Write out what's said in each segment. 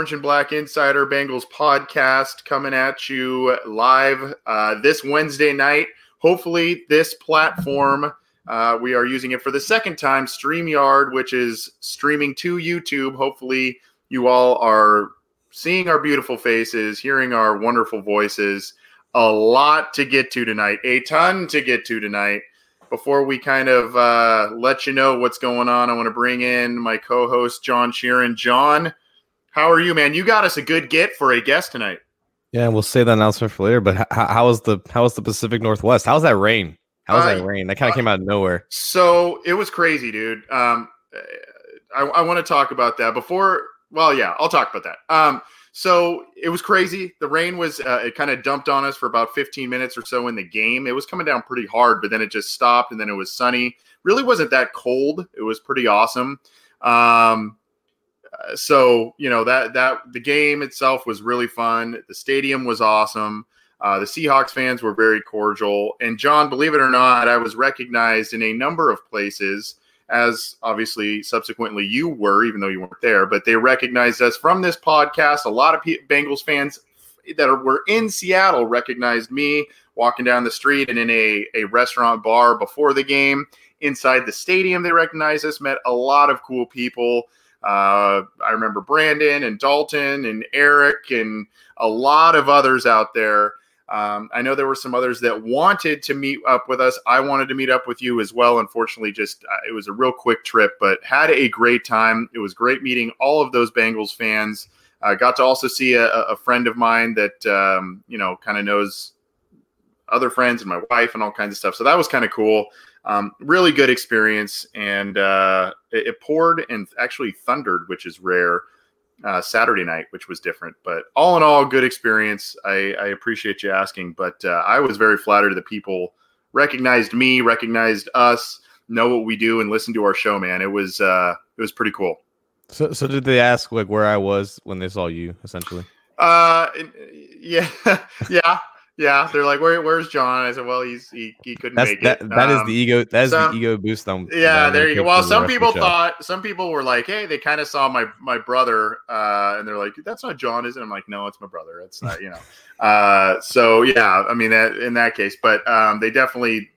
Orange and Black Insider Bengals podcast coming at you live uh, this Wednesday night. Hopefully, this platform, uh, we are using it for the second time, StreamYard, which is streaming to YouTube. Hopefully, you all are seeing our beautiful faces, hearing our wonderful voices. A lot to get to tonight, a ton to get to tonight. Before we kind of uh, let you know what's going on, I want to bring in my co host, John Sheeran. John, how are you, man? You got us a good get for a guest tonight. Yeah, we'll say the announcement for later. But how, how was the how was the Pacific Northwest? How's that rain? How was Uh, that rain? That kind of came out of nowhere. So it was crazy, dude. Um, I, I want to talk about that before. Well, yeah, I'll talk about that. Um, so it was crazy. The rain was uh, it kind of dumped on us for about 15 minutes or so in the game. It was coming down pretty hard, but then it just stopped, and then it was sunny. Really wasn't that cold. It was pretty awesome. Um, uh, so you know that that the game itself was really fun. The stadium was awesome. Uh, the Seahawks fans were very cordial. And John, believe it or not, I was recognized in a number of places, as obviously subsequently you were, even though you weren't there. But they recognized us from this podcast. A lot of P- Bengals fans that are, were in Seattle recognized me walking down the street and in a, a restaurant bar before the game. Inside the stadium, they recognized us, met a lot of cool people. Uh, I remember Brandon and Dalton and Eric and a lot of others out there. Um, I know there were some others that wanted to meet up with us. I wanted to meet up with you as well. Unfortunately, just uh, it was a real quick trip, but had a great time. It was great meeting all of those Bengals fans. I got to also see a, a friend of mine that um, you know kind of knows other friends and my wife and all kinds of stuff. So that was kind of cool. Um, really good experience, and uh, it, it poured and actually thundered, which is rare. Uh, Saturday night, which was different, but all in all, good experience. I, I appreciate you asking, but uh, I was very flattered that people recognized me, recognized us, know what we do, and listen to our show. Man, it was uh, it was pretty cool. So, so did they ask like where I was when they saw you? Essentially, Uh, yeah, yeah, yeah. They're like, "Where, where's John?" I said, "Well, he's he, he couldn't that's make that. it." That is Um, the ego. That is some- the ego boost. I'm, Yeah, there you go. Well, keep for the some people thought, some people were like, "Hey, they kind of saw my my brother," uh, and they're like, "That's not John, is it?" I'm like, "No, it's my brother. It's not, you know." uh, so yeah, I mean that in that case, but um, they definitely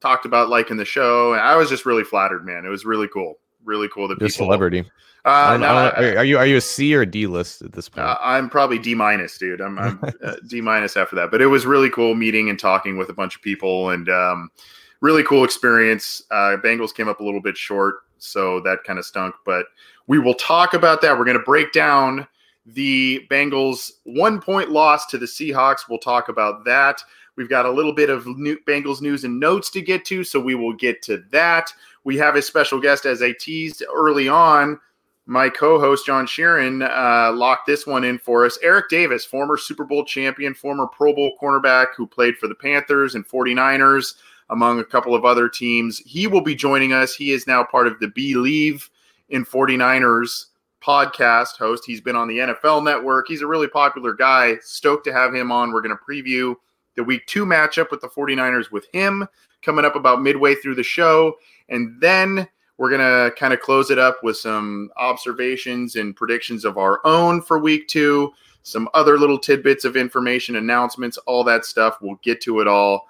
talked about liking the show, and I was just really flattered, man. It was really cool, really cool that You're a people. celebrity. Uh, no, I are you are you a C or a D list at this point? uh, I'm probably D minus, dude. I'm, I'm uh, D minus after that. But it was really cool meeting and talking with a bunch of people, and um, really cool experience. Uh, Bengals came up a little bit short, so that kind of stunk. But we will talk about that. We're going to break down the Bengals one point loss to the Seahawks. We'll talk about that. We've got a little bit of new Bengals news and notes to get to, so we will get to that. We have a special guest, as I teased early on my co-host John Sheeran uh, locked this one in for us. Eric Davis, former Super Bowl champion, former Pro Bowl cornerback who played for the Panthers and 49ers, among a couple of other teams. He will be joining us. He is now part of the Believe in 49ers podcast host. He's been on the NFL network. He's a really popular guy. Stoked to have him on. We're going to preview the week two matchup with the 49ers with him coming up about midway through the show. And then we're going to kind of close it up with some observations and predictions of our own for week two, some other little tidbits of information, announcements, all that stuff. We'll get to it all.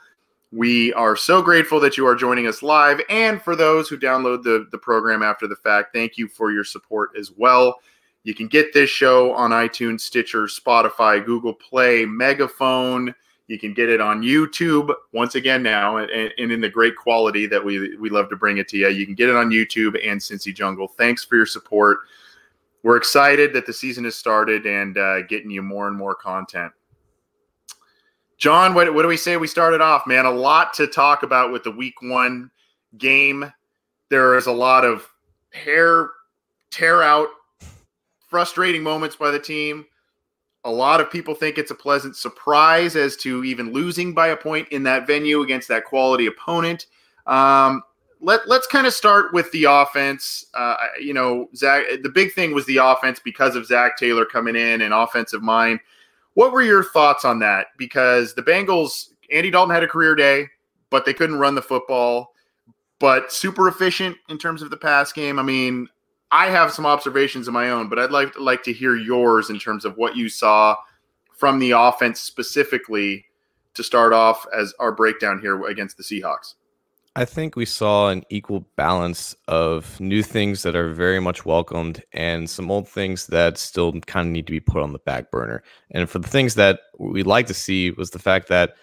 We are so grateful that you are joining us live. And for those who download the, the program after the fact, thank you for your support as well. You can get this show on iTunes, Stitcher, Spotify, Google Play, Megaphone. You can get it on YouTube once again now, and, and, in the great quality that we we love to bring it to you. You can get it on YouTube and Cincy Jungle. Thanks for your support. We're excited that the season has started and uh, getting you more and more content. John, what, what do we say we started off, man? A lot to talk about with the week one game. There is a lot of hair tear out, frustrating moments by the team. A lot of people think it's a pleasant surprise as to even losing by a point in that venue against that quality opponent. Um, let let's kind of start with the offense. Uh, you know, Zac. The big thing was the offense because of Zac Taylor coming in and offensive mind. What were your thoughts on that? Because the Bengals, Andy Dalton had a career day, but they couldn't run the football, but super efficient in terms of the pass game. I mean, I have some observations of my own, but I'd like like to hear yours in terms of what you saw from the offense specifically to start off as our breakdown here against the Seahawks. I think we saw an equal balance of new things that are very much welcomed and some old things that still kind of need to be put on the back burner. And for the things that we'd like to see was the fact that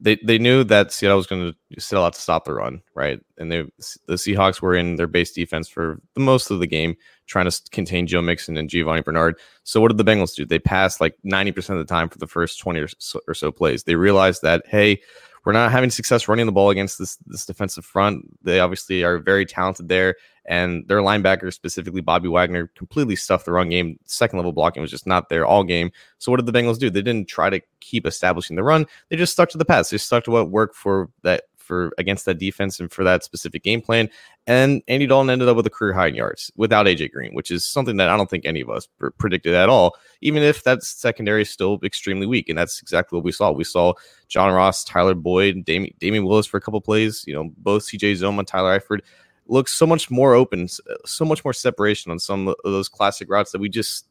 they, they knew that Seattle was going to still have to stop the run, right? And they, the Seahawks were in their base defense for the most of the game, trying to contain Joe Mixon and Giovanni Bernard. So what did the Bengals do? They passed like 90% of the time for the first 20 or so, or so plays. They realized that, hey, we're not having success running the ball against this this defensive front. They obviously are very talented there, and their linebacker, specifically Bobby Wagner, completely stuffed the run game. Second level blocking was just not there all game. So what did the Bengals do? They didn't try to keep establishing the run. They just stuck to the pass. They stuck to what worked for that for against that defense and for that specific game plan. And Andy Dalton ended up with a career high in yards without AJ Green, which is something that I don't think any of us pr- predicted at all. Even if that secondary is still extremely weak, and that's exactly what we saw. We saw John Ross, Tyler Boyd, Damion, Damion Willis for a couple plays. You know, both CJ Uzomah, Tyler Eifert look so much more open, so much more separation on some of those classic routes that we just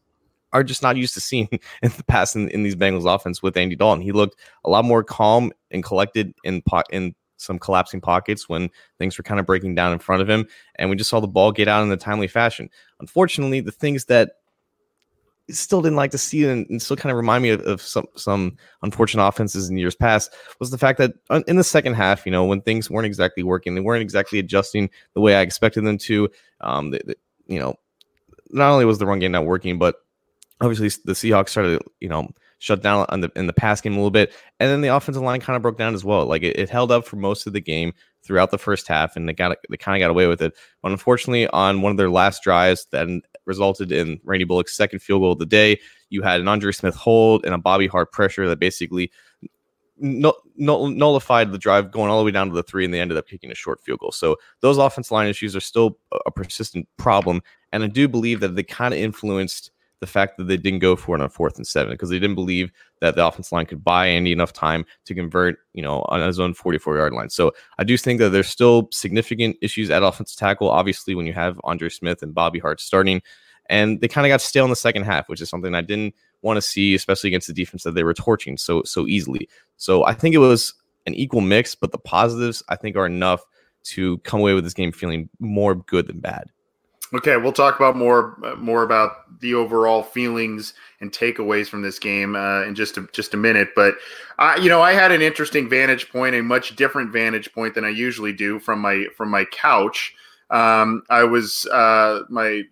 are just not used to seeing in the past in, in these Bengals offense with Andy Dalton. He looked a lot more calm and collected in in some collapsing pockets when things were kind of breaking down in front of him. And we just saw the ball get out in a timely fashion. Unfortunately, the things that still didn't like to see and, and still kind of remind me of, of, some some unfortunate offenses in years past was the fact that in the second half, you know, when things weren't exactly working, they weren't exactly adjusting the way I expected them to. Um, the, the, you know, not only was the run game not working, but obviously the Seahawks started, you know, shut down on the in the pass game a little bit, and then the offensive line kind of broke down as well. Like it, it held up for most of the game throughout the first half, and they got they kind of got away with it. But unfortunately, on one of their last drives, that resulted in Randy Bullock's second field goal of the day. You had an Andre Smith hold and a Bobby Hart pressure that basically nullified the drive going all the way down to the three, and they ended up kicking a short field goal. So those offensive line issues are still a persistent problem, and I do believe that they kind of influenced the fact that they didn't go for it on fourth and seven because they didn't believe that the offense line could buy Andy enough time to convert, you know, on his own 44 yard line. So I do think that there's still significant issues at offensive tackle. Obviously, when you have Andre Smith and Bobby Hart starting, and they kind of got stale in the second half, which is something I didn't want to see, especially against the defense that they were torching so so easily. So I think it was an equal mix, but the positives I think are enough to come away with this game feeling more good than bad. Okay, we'll talk about more more about the overall feelings and takeaways from this game uh, in just a, just a minute. But I, you know, I had an interesting vantage point, a much different vantage point than I usually do from my from my couch. Um, I was uh, my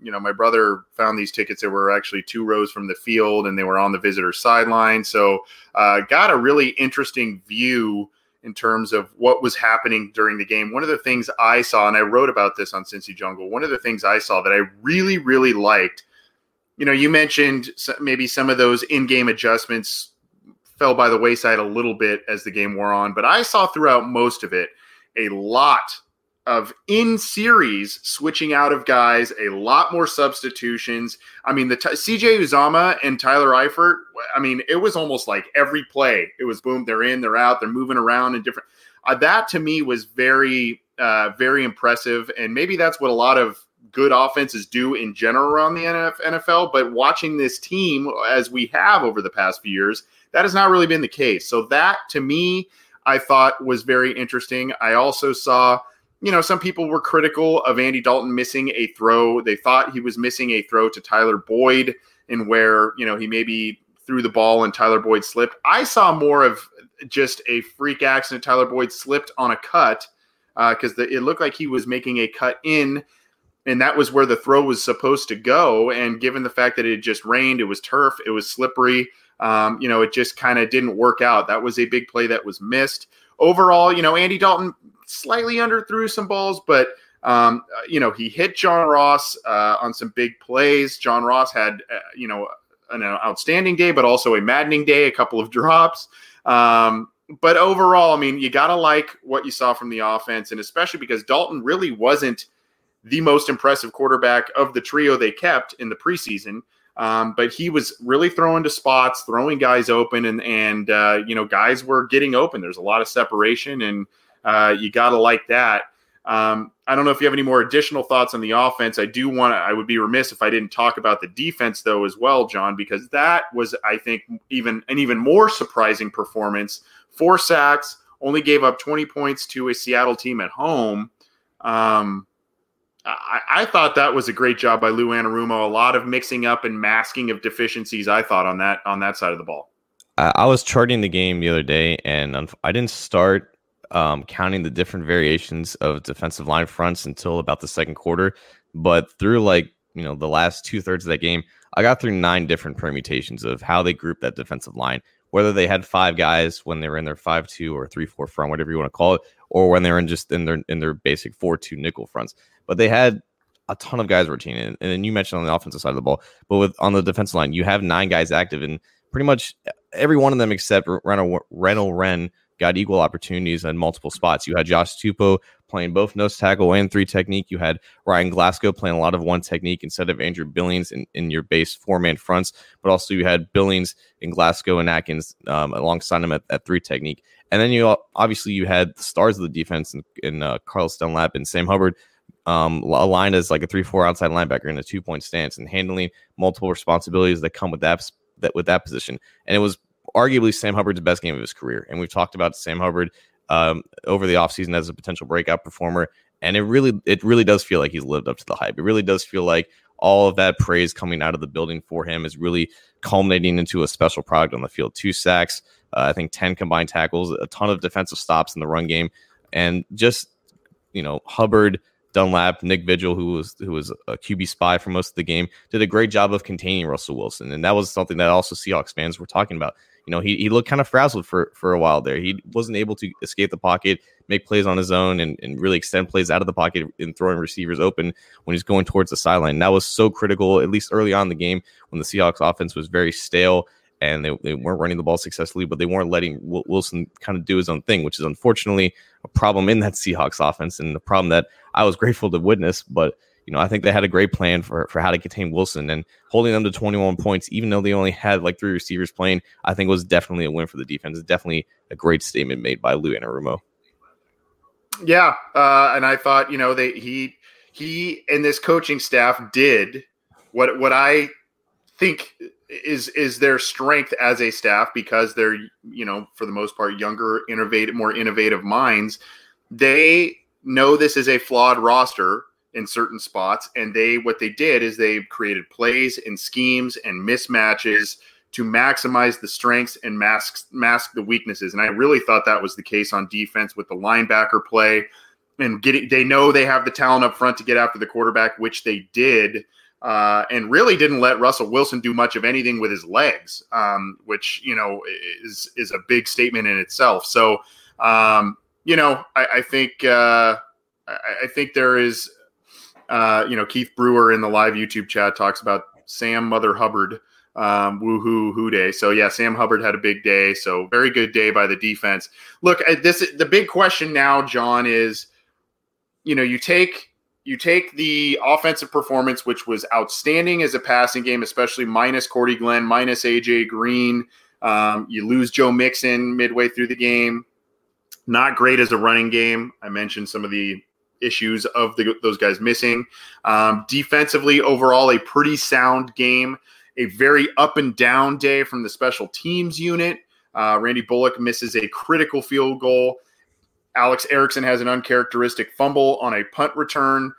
you know my brother found these tickets that were actually two rows from the field, and they were on the visitor sideline. So uh, got a really interesting view in terms of what was happening during the game. One of the things I saw, and I wrote about this on Cincy Jungle, one of the things I saw that I really, really liked, you know, you mentioned maybe some of those in game adjustments fell by the wayside a little bit as the game wore on, but I saw throughout most of it a lot of in series switching out of guys, a lot more substitutions. I mean, the t- CJ Uzomah and Tyler Eifert. I mean, it was almost like every play. It was boom, they're in, they're out, they're moving around and different. Uh, that to me was very, uh, very impressive, and maybe that's what a lot of good offenses do in general around the NFL. But watching this team as we have over the past few years, that has not really been the case. So that to me, I thought was very interesting. I also saw you know, some people were critical of Andy Dalton missing a throw. They thought he was missing a throw to Tyler Boyd, and where, you know, he maybe threw the ball and Tyler Boyd slipped. I saw more of just a freak accident. Tyler Boyd slipped on a cut because uh, it looked like he was making a cut in, and that was where the throw was supposed to go. And given the fact that it just rained, it was turf, it was slippery. Um, you know, it just kind of didn't work out. That was a big play that was missed. Overall, you know, Andy Dalton slightly underthrew some balls, but um, you know he hit John Ross uh, on some big plays. John Ross had uh, you know an outstanding day, but also a maddening day, a couple of drops. Um, but overall, I mean, you got to like what you saw from the offense, and especially because Dalton really wasn't the most impressive quarterback of the trio they kept in the preseason. Um, but he was really throwing to spots, throwing guys open, and and uh, you know guys were getting open. There's a lot of separation, and uh, you got to like that. Um, I don't know if you have any more additional thoughts on the offense. I do want to, I would be remiss if I didn't talk about the defense, though, as well, John, because that was, I think, even an even more surprising performance. Four sacks, only gave up 20 points to a Seattle team at home. Um, I, I, thought that was a great job by Lou Anarumo. A lot of mixing up and masking of deficiencies. I thought on that on that side of the ball. I was charting the game the other day, and I didn't start um, counting the different variations of defensive line fronts until about the second quarter. But through like, you know, the last two thirds of that game, I got through nine different permutations of how they grouped that defensive line, whether they had five guys when they were in their five two or three four front, whatever you want to call it, or when they were in just in their in their basic four two nickel fronts. But they had a ton of guys rotating, and then you mentioned on the offensive side of the ball, but with on the defensive line, you have nine guys active, and pretty much every one of them except Renell Wren got equal opportunities in multiple spots. You had Josh Tupou playing both nose tackle and three technique. You had Ryan Glasgow playing a lot of one technique instead of Andrew Billings in, in your base four man fronts, but also you had Billings and Glasgow and Atkins um, alongside him at, at, three technique. And then you obviously you had the stars of the defense in, in uh, Carlos Dunlap and Sam Hubbard um, aligned as like a three four outside linebacker in a two point stance and handling multiple responsibilities that come with that that with that position. And it was arguably Sam Hubbard's best game of his career. And we've talked about Sam Hubbard um, over the offseason as a potential breakout performer. And it really, it really does feel like he's lived up to the hype. It really does feel like all of that praise coming out of the building for him is really culminating into a special product on the field. Two sacks, uh, I think 10 combined tackles, a ton of defensive stops in the run game. And just, you know, Hubbard, Dunlap, Nick Vigil, who was who was a QB spy for most of the game, did a great job of containing Russell Wilson, and that was something that also Seahawks fans were talking about you know, he, he looked kind of frazzled for, for a while there. He wasn't able to escape the pocket, make plays on his own, and, and really extend plays out of the pocket and throwing receivers open when he's going towards the sideline. That was so critical, at least early on in the game when the Seahawks offense was very stale and they, they weren't running the ball successfully, but they weren't letting Wilson kind of do his own thing, which is unfortunately a problem in that Seahawks offense and the problem that I was grateful to witness. But you know, I think they had a great plan for for how to contain Wilson and holding them to 21 points, even though they only had like three receivers playing. I think was definitely a win for the defense. It's definitely a great statement made by Lou Anarumo. Yeah, uh, and I thought you know they he he and this coaching staff did what what I think is is their strength as a staff because they're you know for the most part younger, innovative, more innovative minds. They know this is a flawed roster in certain spots. And they what they did is they created plays and schemes and mismatches to maximize the strengths and mask mask the weaknesses. And I really thought that was the case on defense with the linebacker play and getting they know they have the talent up front to get after the quarterback, which they did. Uh, and really didn't let Russell Wilson do much of anything with his legs, um, which you know is is a big statement in itself. So, um, you know, I, I think uh, I, I think there is uh, you know, Keith Brewer in the live YouTube chat talks about Sam Mother Hubbard. Um, woohoo hoo day. So yeah, Sam Hubbard had a big day. So very good day by the defense. Look, this is the big question now, John, is you know, you take you take the offensive performance, which was outstanding as a passing game, especially minus Cordy Glenn, minus AJ Green. Um, you lose Joe Mixon midway through the game. Not great as a running game. I mentioned some of the issues of the, those guys missing. Um, defensively, overall, a pretty sound game. A very up and down day from the special teams unit. Uh, Randy Bullock misses a critical field goal. Alex Erickson has an uncharacteristic fumble on a punt return,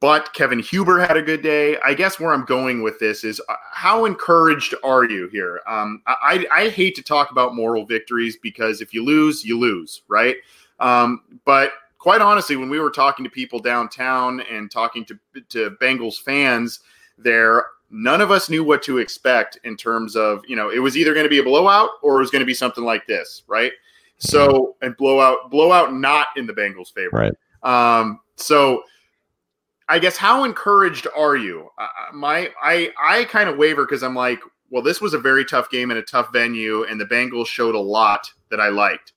but Kevin Huber had a good day. I guess where I'm going with this is uh, how encouraged are you here? Um, I, I, hate to talk about moral victories because if you lose, you lose, right? Um, but quite honestly, when we were talking to people downtown and talking to, to Bengals fans there, none of us knew what to expect in terms of, you know, it was either going to be a blowout or it was going to be something like this, right? So and blowout blowout not in the Bengals' favor. Right. Um, so I guess how encouraged are you? Uh, my I I kind of waver because I'm like, well, this was a very tough game in a tough venue, and the Bengals showed a lot that I liked.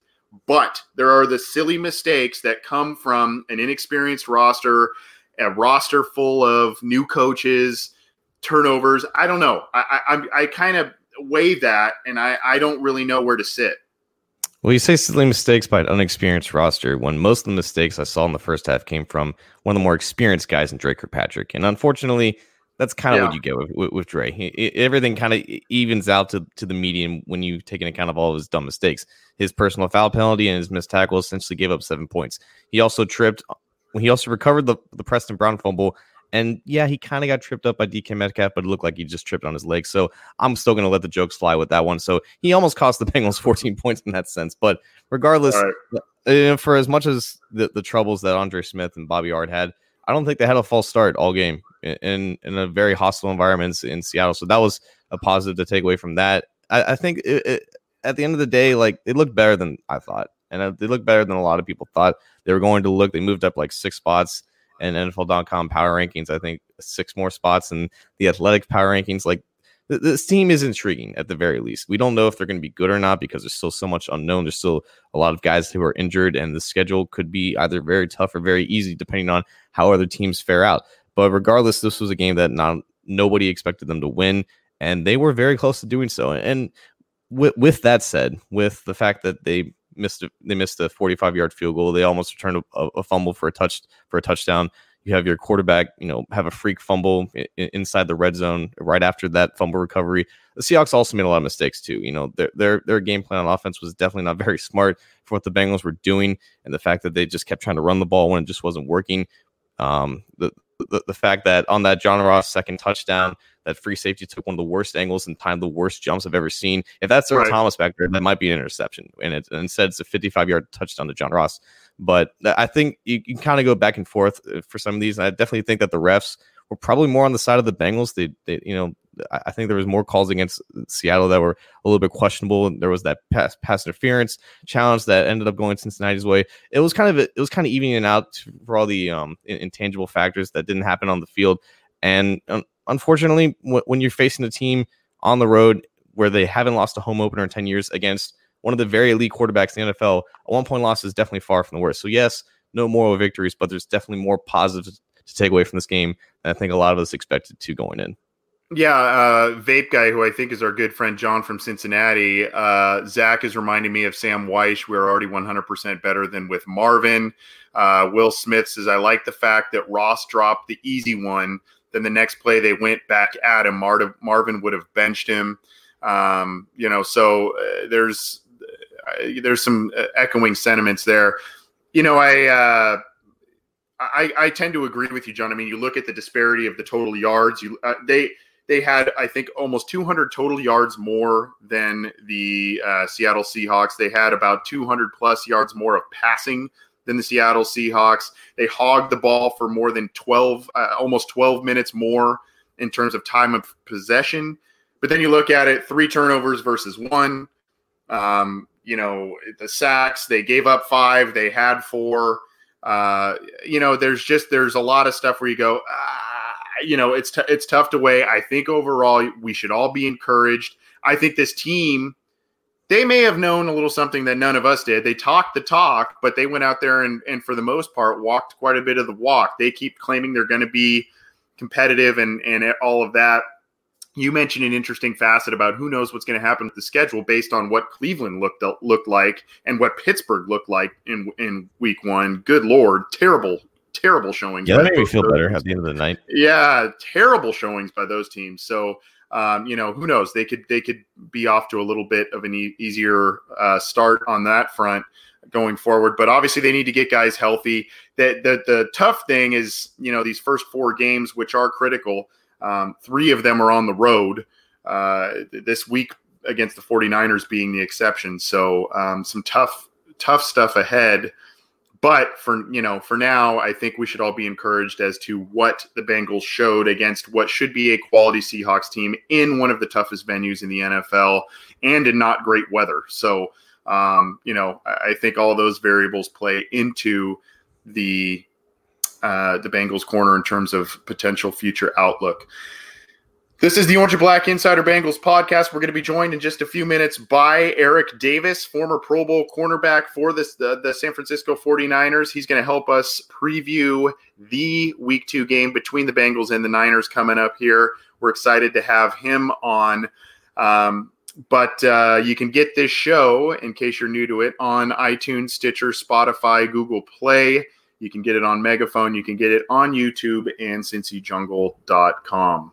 But there are the silly mistakes that come from an inexperienced roster, a roster full of new coaches, turnovers. I don't know. I I, I kind of weigh that, and I I don't really know where to sit. Well, you say silly mistakes by an unexperienced roster when most of the mistakes I saw in the first half came from one of the more experienced guys in Dre Kirkpatrick. And unfortunately, that's kind of yeah. what you get with, with, with Dre. He, everything kind of evens out to, to the median when you take into account of all of his dumb mistakes. His personal foul penalty and his missed tackle essentially gave up seven points. He also tripped. He also recovered the, the Preston Brown fumble and yeah, he kind of got tripped up by DK Metcalf, but it looked like he just tripped on his leg. So I'm still going to let the jokes fly with that one. So he almost cost the Bengals 14 points in that sense. But regardless, right. uh, for as much as the, the troubles that Andre Smith and Bobby Hart had, I don't think they had a false start all game in in a very hostile environment in Seattle. So that was a positive to take away from that. I, I think it, it, at the end of the day, like it looked better than I thought, and uh, they looked better than a lot of people thought they were going to look. They moved up like six spots in NFL.com power rankings. I think six more spots in the athletic power rankings. Like th- this team is intriguing at the very least. We don't know if they're going to be good or not because there's still so much unknown. There's still a lot of guys who are injured, and the schedule could be either very tough or very easy depending on how other teams fare out. But regardless, this was a game that not nobody expected them to win, and they were very close to doing so. And with, with that said, with the fact that they missed a, they missed a 45 yard field goal. They almost returned a, a, fumble for a touch for a touchdown. You have your quarterback, you know, have a freak fumble inside the red zone right after that fumble recovery. The Seahawks also made a lot of mistakes too. You know, their their their game plan on offense was definitely not very smart for what the Bengals were doing, and the fact that they just kept trying to run the ball when it just wasn't working. Um, the, the the fact that on that John Ross second touchdown, that free safety took one of the worst angles and timed the worst jumps I've ever seen. If that's Earl right. Thomas back there, that might be an interception. And, it, and instead, it's a 55 yard touchdown to John Ross. But I think you, you kind of go back and forth uh, for some of these. I definitely think that the refs were probably more on the side of the Bengals. They, they you know, I think there was more calls against Seattle that were a little bit questionable. There was that pass, pass interference challenge that ended up going Cincinnati's way. It was kind of it was kind of evening out for all the um, intangible factors that didn't happen on the field. And unfortunately, when you're facing a team on the road where they haven't lost a home opener in 10 years against one of the very elite quarterbacks in the NFL, a one point loss is definitely far from the worst. So, yes, no moral victories, but there's definitely more positives to take away from this game than I think a lot of us expected to going in. Yeah, uh, vape guy, who I think is our good friend John from Cincinnati. Uh, Zach is reminding me of Sam Weish. We're already 100% better than with Marvin. Uh, Will Smith says, I like the fact that Ross dropped the easy one then the next play they went back at him. Mar- Marvin would have benched him. Um, you know, so uh, there's uh, there's some uh, echoing sentiments there. You know, I, I I tend to agree with you, John. I mean, you look at the disparity of the total yards. You uh, they they had I think almost 200 total yards more than the uh, Seattle Seahawks. They had about 200 plus yards more of passing than the Seattle Seahawks. They hogged the ball for more than 12, uh, almost 12 minutes more in terms of time of possession. But then you look at it three turnovers versus one. Um, you know, the sacks, they gave up five, they had four. Uh, you know, there's just there's a lot of stuff where you go, ah, you know, it's t- it's tough to weigh. I think overall we should all be encouraged. I think this team they may have known a little something that none of us did. They talked the talk, but they went out there and, and for the most part, walked quite a bit of the walk. They keep claiming they're going to be competitive and, and all of that. You mentioned an interesting facet about who knows what's going to happen with the schedule based on what Cleveland looked looked like and what Pittsburgh looked like in in week one. Good lord, terrible, terrible showings. Yeah, that made me feel better at the end of the night. Yeah, terrible showings by those teams. So um, you know, who knows? They could they could be off to a little bit of an e- easier uh, start on that front going forward. But obviously, they need to get guys healthy. The, the the tough thing is, you know, these first four games, which are critical. Um, three of them are on the road uh, this week against the 49ers being the exception. So um, some tough tough stuff ahead. But for you know, for now, I think we should all be encouraged as to what the Bengals showed against what should be a quality Seahawks team in one of the toughest venues in the NFL and in not great weather. So, um, you know, I think all those variables play into the uh, the Bengals corner in terms of potential future outlook. This is the Orange and Black Insider Bengals podcast. We're going to be joined in just a few minutes by Eric Davis, former Pro Bowl cornerback for this, the, the San Francisco 49ers. He's going to help us preview the week two game between the Bengals and the Niners coming up here. We're excited to have him on. Um, but uh, you can get this show, in case you're new to it, on iTunes, Stitcher, Spotify, Google Play. You can get it on Megaphone. You can get it on YouTube and CincyJungle.com.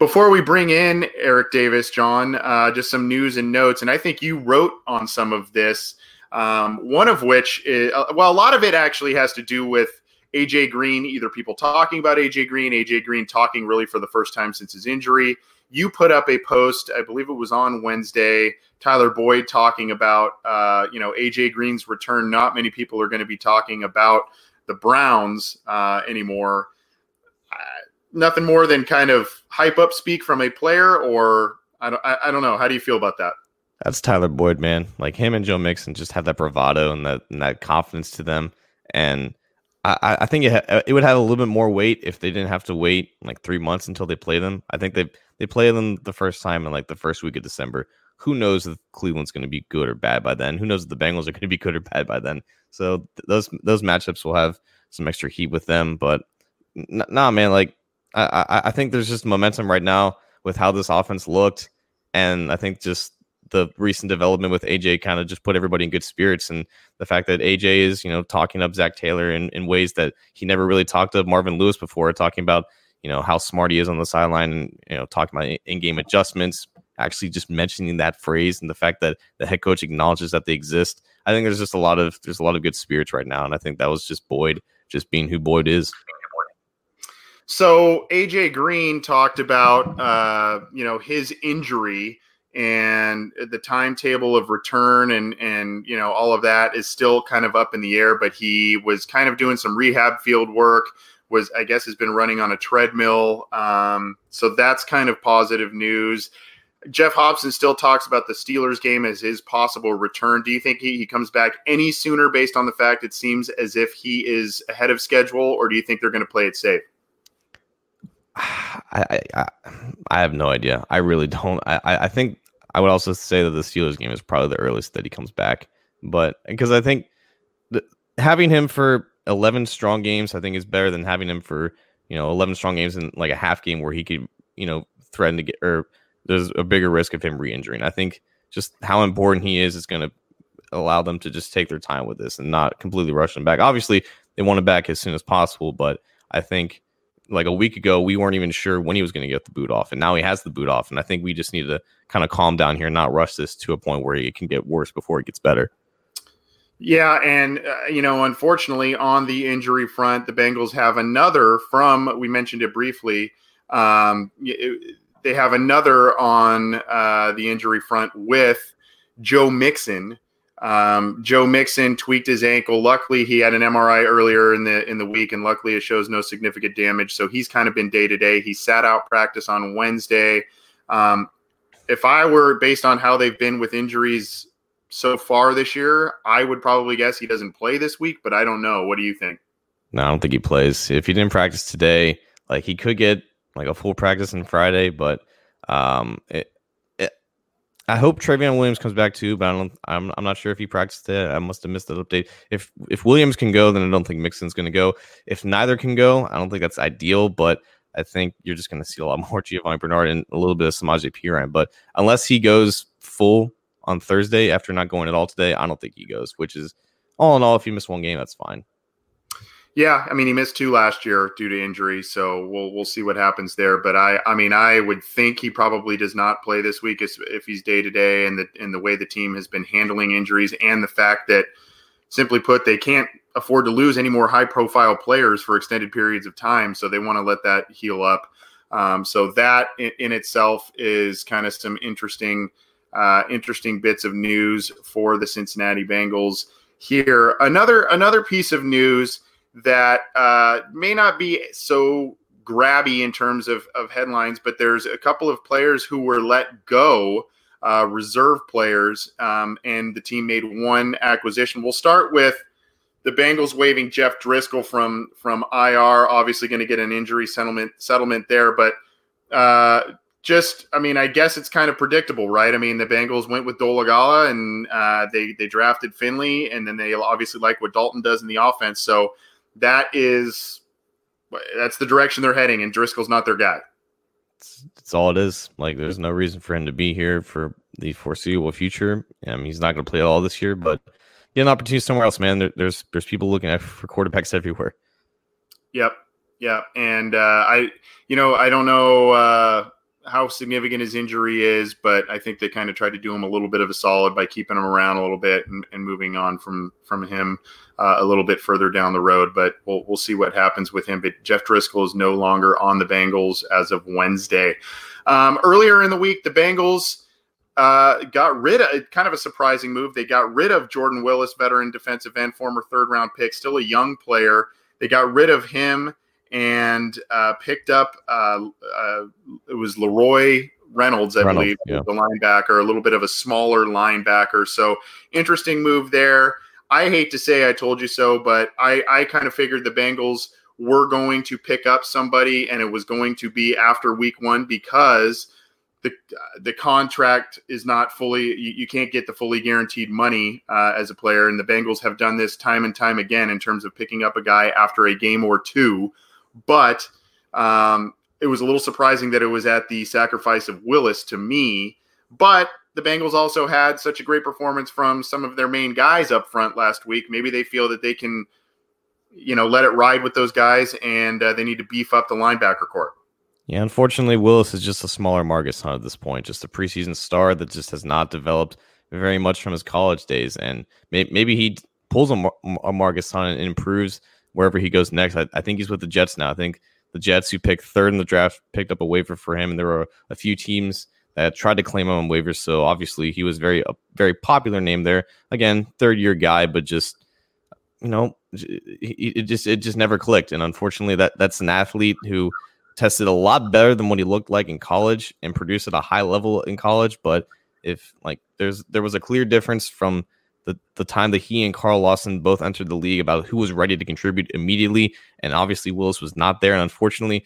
Before we bring in Eric Davis, John, uh, just some news and notes. And I think you wrote on some of this, um, one of which, is, uh, well, a lot of it actually has to do with AJ Green, either people talking about AJ Green, AJ Green talking really for the first time since his injury. You put up a post, I believe it was on Wednesday, Tyler Boyd talking about, uh, you know, AJ Green's return. Not many people are going to be talking about the Browns uh, anymore nothing more than kind of hype up speak from a player, or I don't, I, I don't know. How do you feel about that? That's Tyler Boyd, man. Like him and Joe Mixon just have that bravado and that and that confidence to them, and I, I think it ha- it would have a little bit more weight if they didn't have to wait like three months until they play them. I think they they play them the first time in like the first week of December. Who knows if Cleveland's going to be good or bad by then? Who knows if the Bengals are going to be good or bad by then? So th- those those matchups will have some extra heat with them. But n- nah, man, like I, I think there's just momentum right now with how this offense looked, and I think just the recent development with AJ kind of just put everybody in good spirits, and the fact that AJ is you know talking up Zac Taylor in, in ways that he never really talked to Marvin Lewis before, talking about you know how smart he is on the sideline, and you know talking about in-game adjustments, actually just mentioning that phrase, and the fact that the head coach acknowledges that they exist. I think there's just a lot of there's a lot of good spirits right now, and I think that was just Boyd just being who Boyd is. So AJ Green talked about uh, you know his injury and the timetable of return and and you know all of that is still kind of up in the air. But he was kind of doing some rehab field work. Was I guess has been running on a treadmill. Um, so that's kind of positive news. Geoff Hobson still talks about the Steelers game as his possible return. Do you think he, he comes back any sooner based on the fact it seems as if he is ahead of schedule, or do you think they're going to play it safe? I, I I have no idea. I really don't. I I think I would also say that the Steelers game is probably the earliest that he comes back, but because I think having him for eleven strong games, I think is better than having him for you know eleven strong games in like a half game where he could you know threaten to get or there's a bigger risk of him re-injuring. I think just how important he is is going to allow them to just take their time with this and not completely rush him back. Obviously, they want him back as soon as possible, but I think like a week ago, we weren't even sure when he was going to get the boot off, and now he has the boot off. And I think we just need to kind of calm down here and not rush this to a point where it can get worse before it gets better. Yeah, and uh, you know, unfortunately, on the injury front, the Bengals have another from we mentioned it briefly. Um, they have another on uh, the injury front with Joe Mixon. Um, Joe Mixon tweaked his ankle. Luckily, he had an MRI earlier in the in the week, and luckily it shows no significant damage. So he's kind of been day to day. He sat out practice on Wednesday. Um, if I were based on how they've been with injuries so far this year, I would probably guess he doesn't play this week, but I don't know. What do you think? No, I don't think he plays. If he didn't practice today, like he could get like a full practice on Friday, but um, it, I hope Trayveon Williams comes back too, but I don't. I'm, I'm not sure if he practiced it. I must have missed that update. If if Williams can go, then I don't think Mixon's going to go. If neither can go, I don't think that's ideal, but I think you're just going to see a lot more Giovanni Bernard and a little bit of Samaje Perine. But unless he goes full on Thursday after not going at all today, I don't think he goes. Which is all in all, if you miss one game, that's fine. Yeah, I mean he missed two last year due to injury, so we'll we'll see what happens there. But I I mean I would think he probably does not play this week if, if he's day to day and the and the way the team has been handling injuries and the fact that simply put they can't afford to lose any more high profile players for extended periods of time, so they want to let that heal up. Um, so that in, in, itself is kind of some interesting uh, interesting bits of news for the Cincinnati Bengals here. Another another piece of news that uh, may not be so grabby in terms of, of headlines, but there's a couple of players who were let go, uh, reserve players, um, and the team made one acquisition. We'll start with the Bengals waiving Jeff Driskel from from IR. Obviously, going to get an injury settlement settlement there, but uh, just I mean, I guess it's kind of predictable, right? I mean, the Bengals went with Dolegala and uh, they they drafted Finley, and then they obviously like what Dalton does in the offense, so that is that's the direction they're heading, and Driskel's not their guy. It's all it is. Like, there's no reason for him to be here for the foreseeable future. I mean, he's not going to play all this year, but get an opportunity somewhere else, man. There, there's there's people looking at for quarterbacks everywhere. Yep, yep. And uh, I, you know, I don't know. Uh, how significant his injury is, but I think they kind of tried to do him a little bit of a solid by keeping him around a little bit and, and moving on from from him uh, a little bit further down the road. But we'll we'll see what happens with him. But Jeff Driskel is no longer on the Bengals as of Wednesday. Um, earlier in the week, the Bengals uh, got rid of kind of a surprising move. They got rid of Jordan Willis, veteran defensive end, former third round pick, still a young player. They got rid of him and uh, picked up uh, uh, it was LaRoy Reynolds, I Reynolds, believe, yeah. the linebacker, a little bit of a smaller linebacker. So interesting move there. I hate to say I told you so, but I, I kind of figured the Bengals were going to pick up somebody, and it was going to be after week one because the the contract is not fully you, you can't get the fully guaranteed money uh, as a player, and the Bengals have done this time and time again in terms of picking up a guy after a game or two but um, it was a little surprising that it was at the sacrifice of Willis to me. But the Bengals also had such a great performance from some of their main guys up front last week. Maybe they feel that they can, you know, let it ride with those guys, and uh, they need to beef up the linebacker court. Yeah, unfortunately, Willis is just a smaller Margus Hunt at this point, just a preseason star that just has not developed very much from his college days. And may- maybe he pulls a, Mar- a Margus Hunt and improves wherever he goes next. I, I, think he's with the Jets now. I think the Jets, who picked third in the draft, picked up a waiver for him, and there were a few teams that tried to claim him on waivers. So obviously, he was very a very popular name there. Again, third year guy, but just you know, it just it just never clicked. And unfortunately, that that's an athlete who tested a lot better than what he looked like in college and produced at a high level in college. But if like there's there was a clear difference from the, the time that he and Carl Lawson both entered the league about who was ready to contribute immediately. And obviously, Willis was not there. And unfortunately,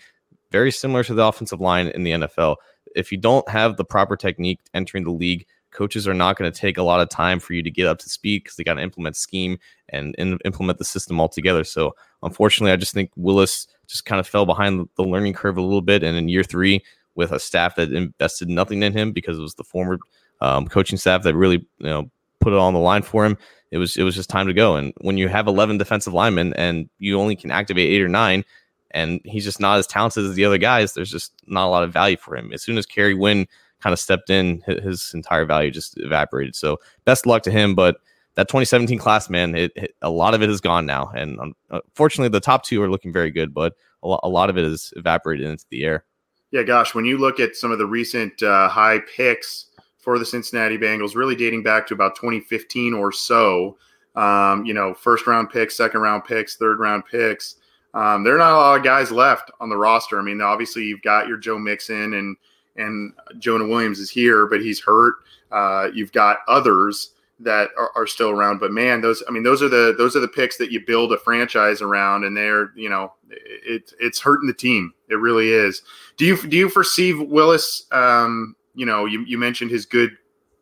very similar to the offensive line in the NFL. If you don't have the proper technique entering the league, coaches are not going to take a lot of time for you to get up to speed because they got to implement scheme and, implement the system altogether. So, unfortunately, I just think Willis just kind of fell behind the learning curve a little bit. And in year three, with a staff that invested nothing in him because it was the former um, coaching staff that really you know put it on the line for him. It was it was just time to go. And when you have 11 defensive linemen and you only can activate eight or nine, and he's just not as talented as the other guys, there's just not a lot of value for him. As soon as Kerry Wynn kind of stepped in, his entire value just evaporated. So best luck to him, but that 2017 class, man, it, it, a lot of it is gone now, and unfortunately, the top two are looking very good, but a lot, a lot of it is evaporated into the air. Yeah, gosh, when you look at some of the recent uh, high picks for the Cincinnati Bengals, really dating back to about 2015 or so. Um, you know, first round picks, second round picks, third round picks. Um, there are not a lot of guys left on the roster. I mean, obviously you've got your Joe Mixon and and Jonah Williams is here, but he's hurt. Uh, you've got others that are, are, still around. But man, those I mean, those are the those are the picks that you build a franchise around, and they're you know it, it's hurting the team. It really is. Do you do you foresee Willis? Um, you know, you, you mentioned his good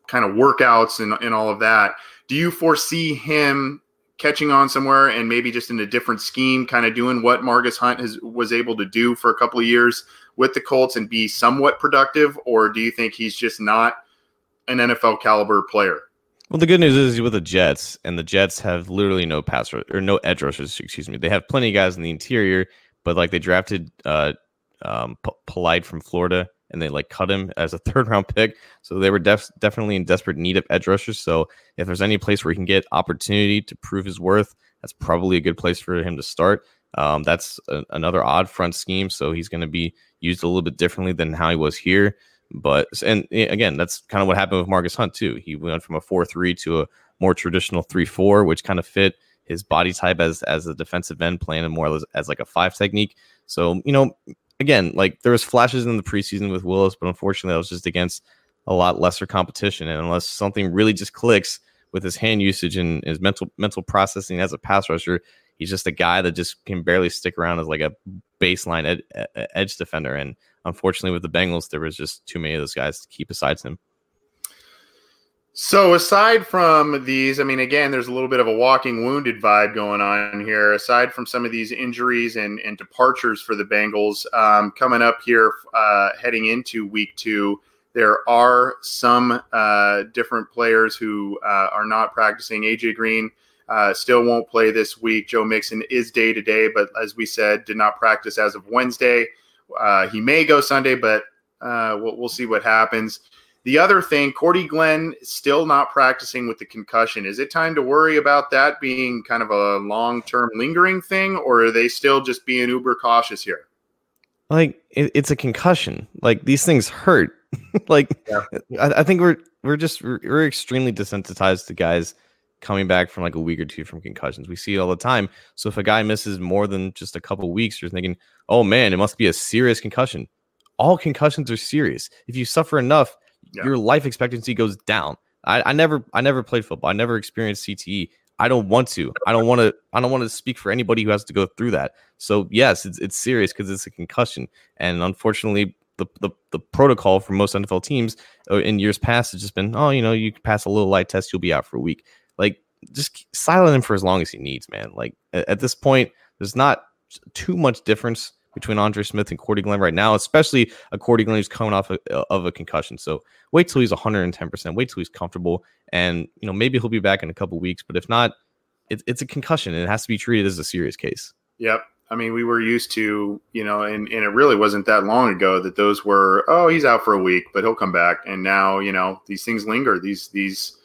kind of workouts and, and all of that. Do you foresee him catching on somewhere and maybe just in a different scheme, kind of doing what Margus Hunt has was able to do for a couple of years with the Colts and be somewhat productive, or do you think he's just not an NFL caliber player? Well, the good news is with the Jets, and the Jets have literally no pass or no edge rushers. Excuse me, they have plenty of guys in the interior, but like they drafted uh, um, P- Polite from Florida, and they like cut him as a third round pick. So they were def- definitely in desperate need of edge rushers. So if there's any place where he can get opportunity to prove his worth, that's probably a good place for him to start. Um, that's a- another odd front scheme, so he's going to be used a little bit differently than how he was here. But and again, that's kind of what happened with Margus Hunt too. He went from a four three to a more traditional three four, which kind of fit his body type as as a defensive end, playing more as, as like a five technique. So you know, again, like there was flashes in the preseason with Willis, but unfortunately, that was just against a lot lesser competition. And unless something really just clicks with his hand usage and his mental mental processing as a pass rusher, he's just a guy that just can barely stick around as like a baseline ed- edge defender. And unfortunately, with the Bengals, there was just too many of those guys to keep besides him. So aside from these, I mean, again, there's a little bit of a walking wounded vibe going on here. Aside from some of these injuries and, and departures for the Bengals um, coming up here, uh, heading into week two, there are some uh, different players who uh, are not practicing. AJ Green uh, still won't play this week. Joe Mixon is day to day, but as we said, did not practice as of Wednesday. Uh, he may go Sunday, but uh, we'll, we'll see what happens. The other thing, Cordy Glenn still not practicing with the concussion. Is it time to worry about that being kind of a long term lingering thing, or are they still just being uber cautious here? Like it, it's a concussion. Like these things hurt. like yeah. I, I, think we're we're just we're, we're extremely desensitized to guys coming back from like a week or two from concussions. We see it all the time. So if a guy misses more than just a couple weeks, you're thinking, oh man, it must be a serious concussion. All concussions are serious. If you suffer enough, yeah. your life expectancy goes down. I, I never I never played football. I never experienced CTE. I don't want to. I don't want to. I don't want to speak for anybody who has to go through that. So yes, it's it's serious because it's a concussion, and unfortunately, the, the the protocol for most NFL teams uh, in years past has just been, oh, you know, you pass a little light test, you'll be out for a week. Like, just silent him for as long as he needs, man. Like at, at this point, there's not too much difference between Andre Smith and Cordy Glenn right now, especially a Cordy Glenn who's coming off a, of a concussion. So wait till he's 110%. Wait till he's comfortable, and you know maybe he'll be back in a couple weeks. But if not, it, it's a concussion, and it has to be treated as a serious case. Yep. I mean, we were used to, you know, and, and it really wasn't that long ago that those were, oh, he's out for a week, but he'll come back. And now, you know, these things linger. These these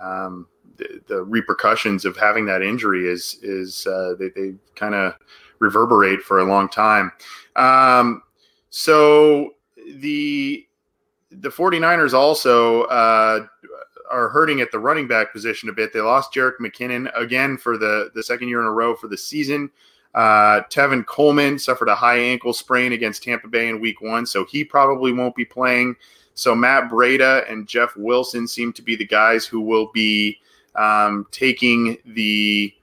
um, the, the repercussions of having that injury is is uh, they, they kind of reverberate for a long time. Um, so the the 49ers also uh, are hurting at the running back position a bit. They lost Jerick McKinnon again for the, the second year in a row for the season. Uh, Tevin Coleman suffered a high ankle sprain against Tampa Bay in week one, so he probably won't be playing. So Matt Breida and Jeff Wilson seem to be the guys who will be um, taking the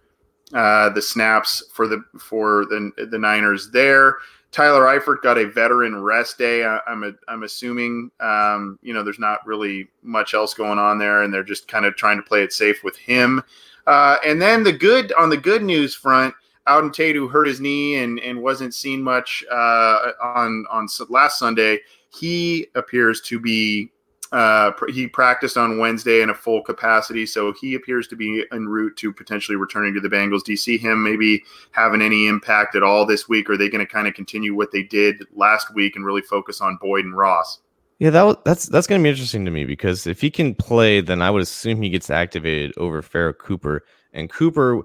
uh, the snaps for the for the the Niners there. Tyler Eifert got a veteran rest day. I, am a, I'm assuming um, you know there's not really much else going on there, and they're just kind of trying to play it safe with him. Uh, and then the good on the good news front, Auden Tate, who hurt his knee and and wasn't seen much uh, on on last Sunday, he appears to be uh, he practiced on Wednesday in a full capacity, so he appears to be en route to potentially returning to the Bengals. Do you see him maybe having any impact at all this week? Or are they going to kind of continue what they did last week and really focus on Boyd and Ross? Yeah, that that's that's going to be interesting to me because if he can play, then I would assume he gets activated over Pharoh Cooper, and Cooper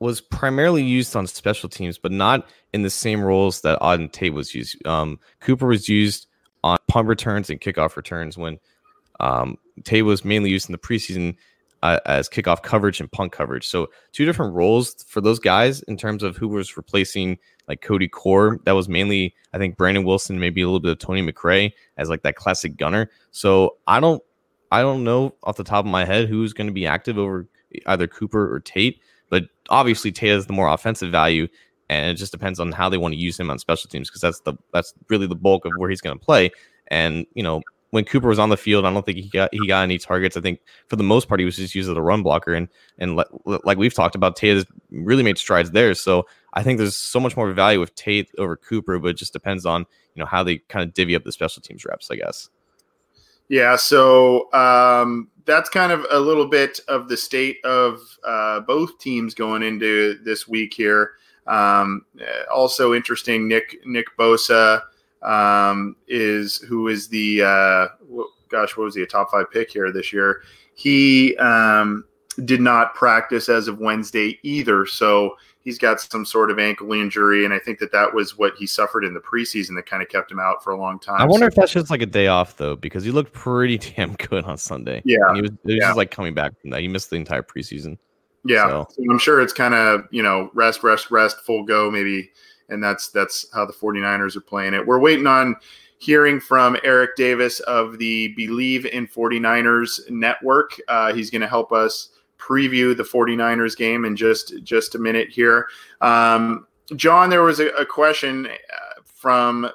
was primarily used on special teams, but not in the same roles that Auden Tate was used. Um, Cooper was used on punt returns and kickoff returns when Um, Tate was mainly used in the preseason uh, as kickoff coverage and punt coverage. So two different roles for those guys in terms of who was replacing like Cody Core. That was mainly I think Brandon Wilson, maybe a little bit of Tony McRae as like that classic gunner. So I don't I don't know off the top of my head who's going to be active over either Cooper or Tate, but obviously Tate has the more offensive value, and it just depends on how they want to use him on special teams because that's the that's really the bulk of where he's going to play. And you know, when Cooper was on the field, I don't think he got he got any targets. I think for the most part he was just used as a run blocker, and and le- like we've talked about, Tate has really made strides there. So I think there's so much more value with Tate over Cooper, but it just depends on you know how they kind of divvy up the special teams reps, I guess. Yeah, so um, that's kind of a little bit of the state of uh, both teams going into this week here. Um, also interesting, Nick Nick Bosa um, is who is the uh, gosh, what was he a top five pick here this year? He um, did not practice as of Wednesday either, so he's got some sort of ankle injury, and I think that that was what he suffered in the preseason that kind of kept him out for a long time. I wonder so, if that's just like a day off though, because he looked pretty damn good on Sunday. Yeah, and he was, he was yeah. just like coming back from that. He missed the entire preseason. Yeah, so. So I'm sure it's kind of you know rest, rest, rest, full go maybe, and that's that's how the 49ers are playing it. We're waiting on hearing from Eric Davis of the Bleav in 49ers network. Uh, he's going to help us preview the 49ers game in just just a minute here. Um, John, there was a, a question uh, from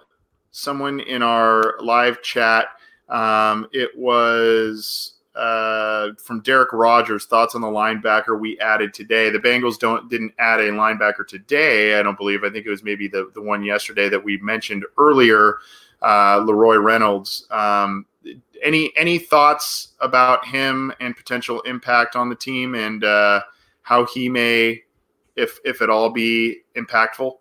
someone in our live chat. Um, it was uh, from Derek Rogers. Thoughts on the linebacker we added today? The Bengals don't didn't add a linebacker today. I don't believe. I think it was maybe the the one yesterday that we mentioned earlier. Uh, LaRoy Reynolds. Um, any any thoughts about him and potential impact on the team and uh, how he may, if if at all, be impactful?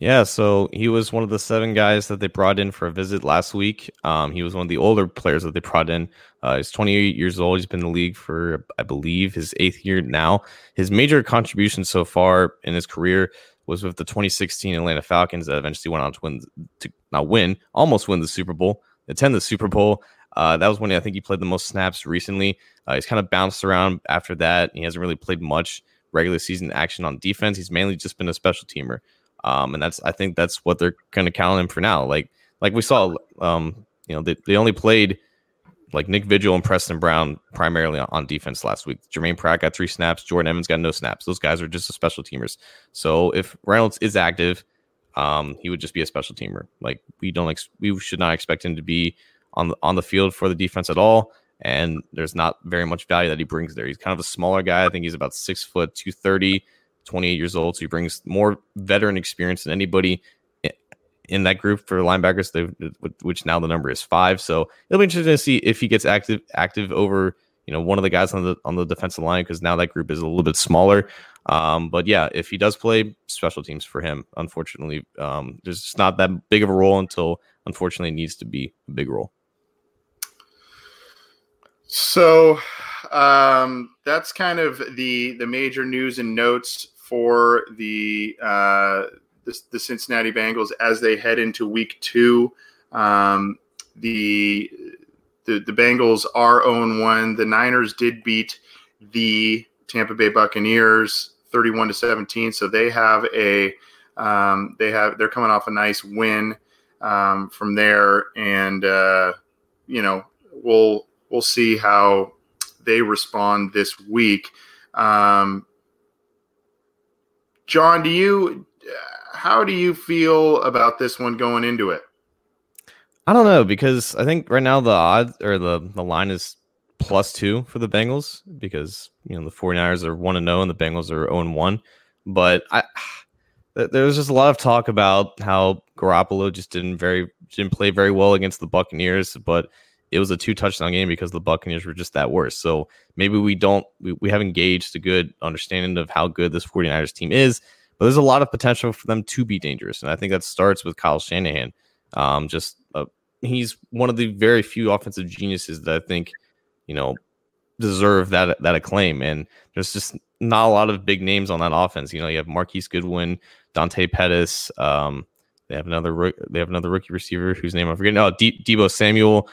Yeah, so he was one of the seven guys that they brought in for a visit last week. Um, he was one of the older players that they brought in. Uh, he's 28 years old. He's been in the league for, I believe, his eighth year now. His major contribution so far in his career was with the 2016 Atlanta Falcons that eventually went on to win, to not win, almost win the Super Bowl, attend the Super Bowl. Uh, that was when I think he played the most snaps recently. Uh, he's kind of bounced around after that. He hasn't really played much regular season action on defense. He's mainly just been a special teamer, um, and that's I think that's what they're going to count on him for now. Like like we saw, um, you know, they, they only played like Nick Vigil and Preston Brown primarily on, defense last week. Germaine Pratt got three snaps. Jordan Evans got no snaps. Those guys are just special teamers. So if Reynolds is active, um, he would just be a special teamer. Like we don't ex- we should not expect him to be on the, on the field for the defense at all. And there's not very much value that he brings there. He's kind of a smaller guy. I think he's about six foot, 230, 28 years old. So he brings more veteran experience than anybody in that group for linebackers, which now the number is five. So it'll be interesting to see if he gets active active over you know one of the guys on the on the defensive line because now that group is a little bit smaller. Um, but yeah, if he does play special teams for him, unfortunately, um, there's just not that big of a role until unfortunately it needs to be a big role. So um, that's kind of the the major news and notes for the, uh, the, the Cincinnati Bengals as they head into Week Two. Um, the, the the Bengals are own one. The Niners did beat the Tampa Bay Buccaneers thirty one to seventeen, so they have a um, they have they're coming off a nice win um, from there, and uh, you know we'll we'll see how they respond this week. Um, John, do you how do you feel about this one going into it? I don't know because I think right now the odds or the the line is plus two for the Bengals because you know the 49ers are one and zero and the Bengals are zero and one. But I there was just a lot of talk about how Garoppolo just didn't very didn't play very well against the Buccaneers, but it was a two touchdown game because the Buccaneers were just that worse. So maybe we don't, we, we haven't gauged a good understanding of how good this 49ers team is, but there's a lot of potential for them to be dangerous. And I think that starts with Kyle Shanahan. Um, just, uh, he's one of the very few offensive geniuses that I think, you know, deserve that, that acclaim. And there's just not a lot of big names on that offense. You know, you have Marquise Goodwin, Dante Pettis, um, they have another they have another rookie receiver whose name I forget. No, De- Deebo Samuel,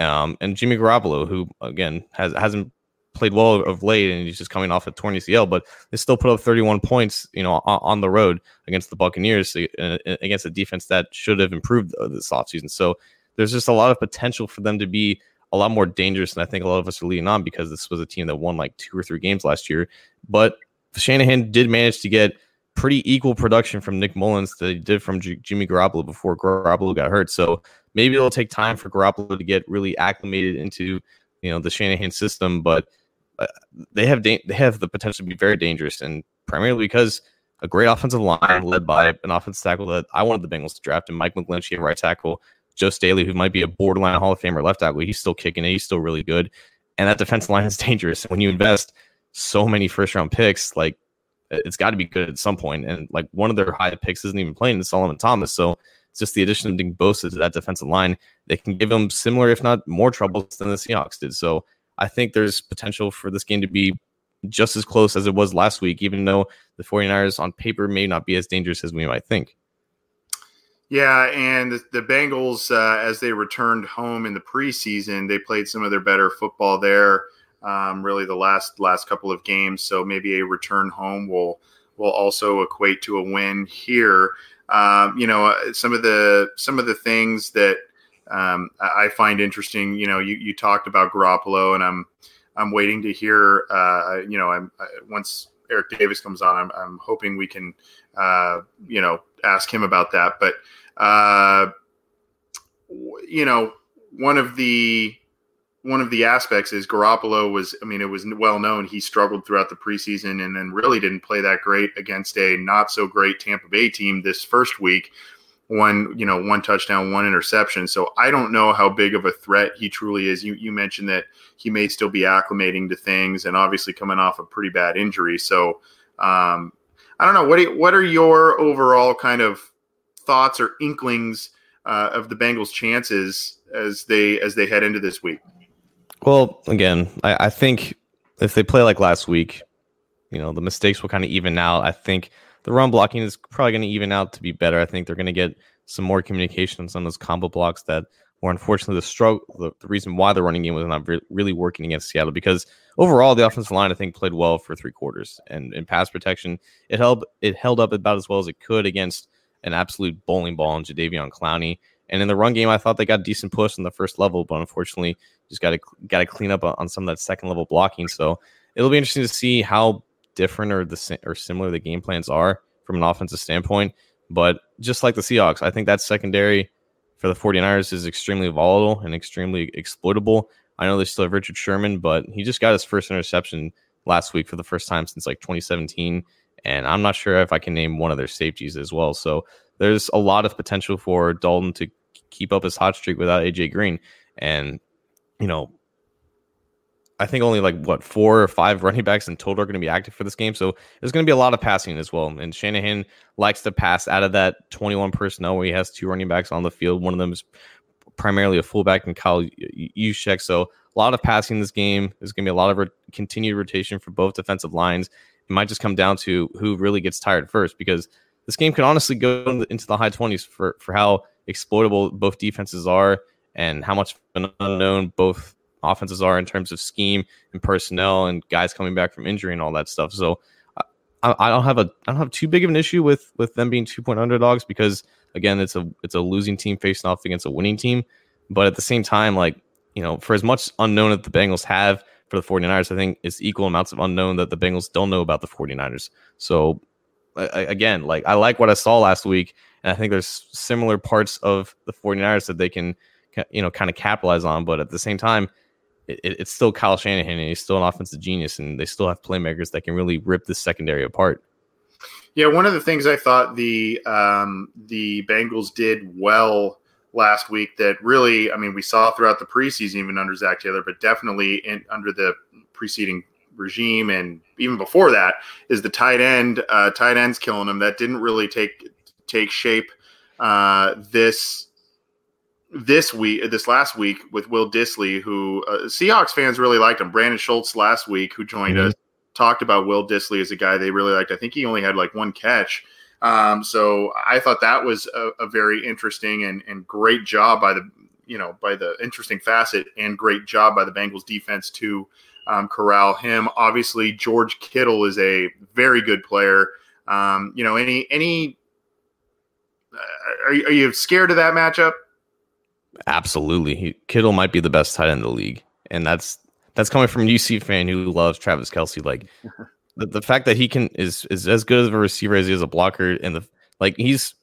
Um, and Jimmy Garoppolo, who again has hasn't played well of late, and he's just coming off a torn ACL, but they still put up 31 points, you know, on, on the road against the Buccaneers, uh, against a defense that should have improved this offseason. So there's just a lot of potential for them to be a lot more dangerous than I think a lot of us are leaning on because this was a team that won like two or three games last year. But Shanahan did manage to get pretty equal production from Nick Mullens that he did from G- Jimmy Garoppolo before Garoppolo got hurt. So maybe it'll take time for Garoppolo to get really acclimated into you know the Shanahan system, but uh, they have da- they have the potential to be very dangerous, and primarily because a great offensive line led by an offensive tackle that I wanted the Bengals to draft, and Mike McGlinchey at right tackle, Joe Staley, who might be a borderline Hall of Famer left tackle, he's still kicking it, he's still really good, and that defensive line is dangerous. When you invest so many first round picks, like it's got to be good at some point. And like one of their high picks isn't even playing, Solomon Thomas. So it's just the addition of Nick Bosa to that defensive line. They can give them similar, if not more troubles than the Seahawks did. So I think there's potential for this game to be just as close as it was last week, even though the 49ers on paper may not be as dangerous as we might think. Yeah, and the, the Bengals, uh, as they returned home in the preseason, they played some of their better football there um, really the last last couple of games. So maybe a return home will will also equate to a win here. Um, you know, uh, some of the some of the things that um, I find interesting. You know, you, you talked about Garoppolo, and I'm I'm waiting to hear. Uh, you know, I'm I, once Eric Davis comes on, I'm, I'm hoping we can uh, you know ask him about that. But uh, you know, one of the one of the aspects is Garoppolo was, I mean, it was well known he struggled throughout the preseason and then really didn't play that great against a not so great Tampa Bay team this first week. One, you know, one touchdown, one interception. So I don't know how big of a threat he truly is. You you mentioned that he may still be acclimating to things and obviously coming off a pretty bad injury. So um, I don't know. What you, what are your overall kind of thoughts or inklings uh, of the Bengals' chances as they as they head into this week? Well, again, I, I think if they play like last week, you know, the mistakes will kind of even out. I think the run blocking is probably going to even out to be better. I think they're going to get some more communication on some of those combo blocks that were unfortunately the struggle, the, the, reason why the running game was not re- really working against Seattle because overall the offensive line I think played well for three quarters and in pass protection it held it held up about as well as it could against an absolute bowling ball in Jadeveon Clowney. And in the run game, I thought they got decent push on the first level, but unfortunately, just got to got to clean up on some of that second level blocking. So it'll be interesting to see how different or the or similar the game plans are from an offensive standpoint. But just like the Seahawks, I think that secondary for the 49ers is extremely volatile and extremely exploitable. I know they still have Richard Sherman, but he just got his first interception last week for the first time since like 2017. And I'm not sure if I can name one of their safeties as well. So there's a lot of potential for Dalton to keep up his hot streak without AJ Green. And you know, I think only like what four or five running backs in total are going to be active for this game. So there's going to be a lot of passing as well. And Shanahan likes to pass out of that 21 personnel where he has two running backs on the field. One of them is primarily a fullback and Kyle Juszczyk. So a lot of passing in this game. There's going to be a lot of re- continued rotation for both defensive lines. It might just come down to who really gets tired first because this game could honestly go into the high 20s for, for how exploitable both defenses are and how much an unknown both offenses are in terms of scheme and personnel and guys coming back from injury and all that stuff. So I, I don't have a I don't have too big of an issue with with them being two point underdogs because again it's a it's a losing team facing off against a winning team. But at the same time, like you know, for as much unknown that the Bengals have for the 49ers, I think it's equal amounts of unknown that the Bengals don't know about the 49ers. So again, like I like what I saw last week, and I think there's similar parts of the 49ers that they can you know, kind of capitalize on. But at the same time, it, it's still Kyle Shanahan, and he's still an offensive genius, and they still have playmakers that can really rip this secondary apart. Yeah, one of the things I thought the um, the Bengals did well last week that really, I mean, we saw throughout the preseason, even under Zac Taylor, but definitely in, under the preceding regime and even before that, is the tight end. Uh, tight ends killing them. That didn't really take take shape uh, this this week, this last week with Will Dissly, who uh, Seahawks fans really liked him. Brandon Schultz last week, who joined mm-hmm. us, talked about Will Dissly as a guy they really liked. I think he only had like one catch. Um, so I thought that was a, a very interesting and, and great job by the you know by the interesting facet and great job by the Bengals defense to um, corral him. Obviously, George Kittle is a very good player. Um, you know, any any uh, are, are you scared of that matchup? Absolutely, he, Kittle might be the best tight end in the league, and that's that's coming from a UC fan who loves Travis Kelce. Like the, the fact that he can is is as good of a receiver as he is a blocker, and the like he's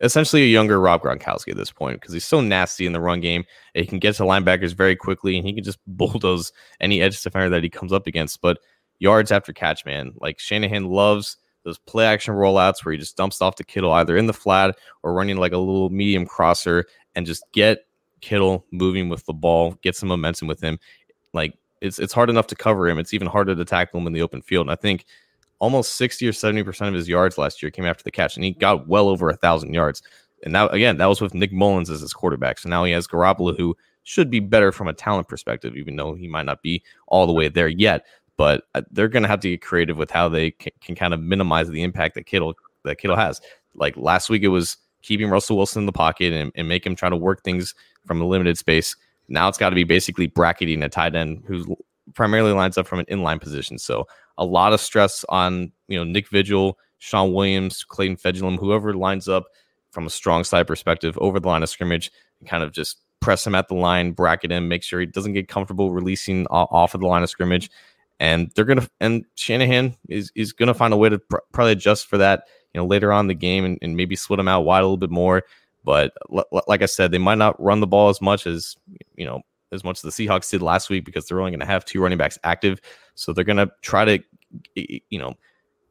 essentially a younger Rob Gronkowski at this point because he's so nasty in the run game. And he can get to linebackers very quickly, and he can just bulldoze any edge defender that he comes up against. But yards after catch, man, like Shanahan loves those play action rollouts where he just dumps off to Kittle either in the flat or running like a little medium crosser and just get Kittle moving with the ball, get some momentum with him. Like it's it's hard enough to cover him. It's even harder to tackle him in the open field. And I think almost 60 or 70% of his yards last year came after the catch, and he got well over a thousand yards. And now again, that was with Nick Mullens as his quarterback. So now he has Garoppolo, who should be better from a talent perspective, even though he might not be all the way there yet. But uh, they're going to have to get creative with how they can, can kind of minimize the impact that Kittle that Kittle has. Like last week, it was keeping Russell Wilson in the pocket and, and make him try to work things from a limited space. Now it's got to be basically bracketing a tight end who primarily lines up from an inline position. So a lot of stress on you know Nick Vigil, Shawn Williams, Clayton Fejedelem, whoever lines up from a strong side perspective over the line of scrimmage, and kind of just press him at the line, bracket him, make sure he doesn't get comfortable releasing off of the line of scrimmage. And they're gonna and Shanahan is is gonna find a way to pr- probably adjust for that, you know, later on the game and, and maybe split them out wide a little bit more. But l- like I said, they might not run the ball as much as you know as much as the Seahawks did last week because they're only going to have two running backs active. So they're going to try to, you know,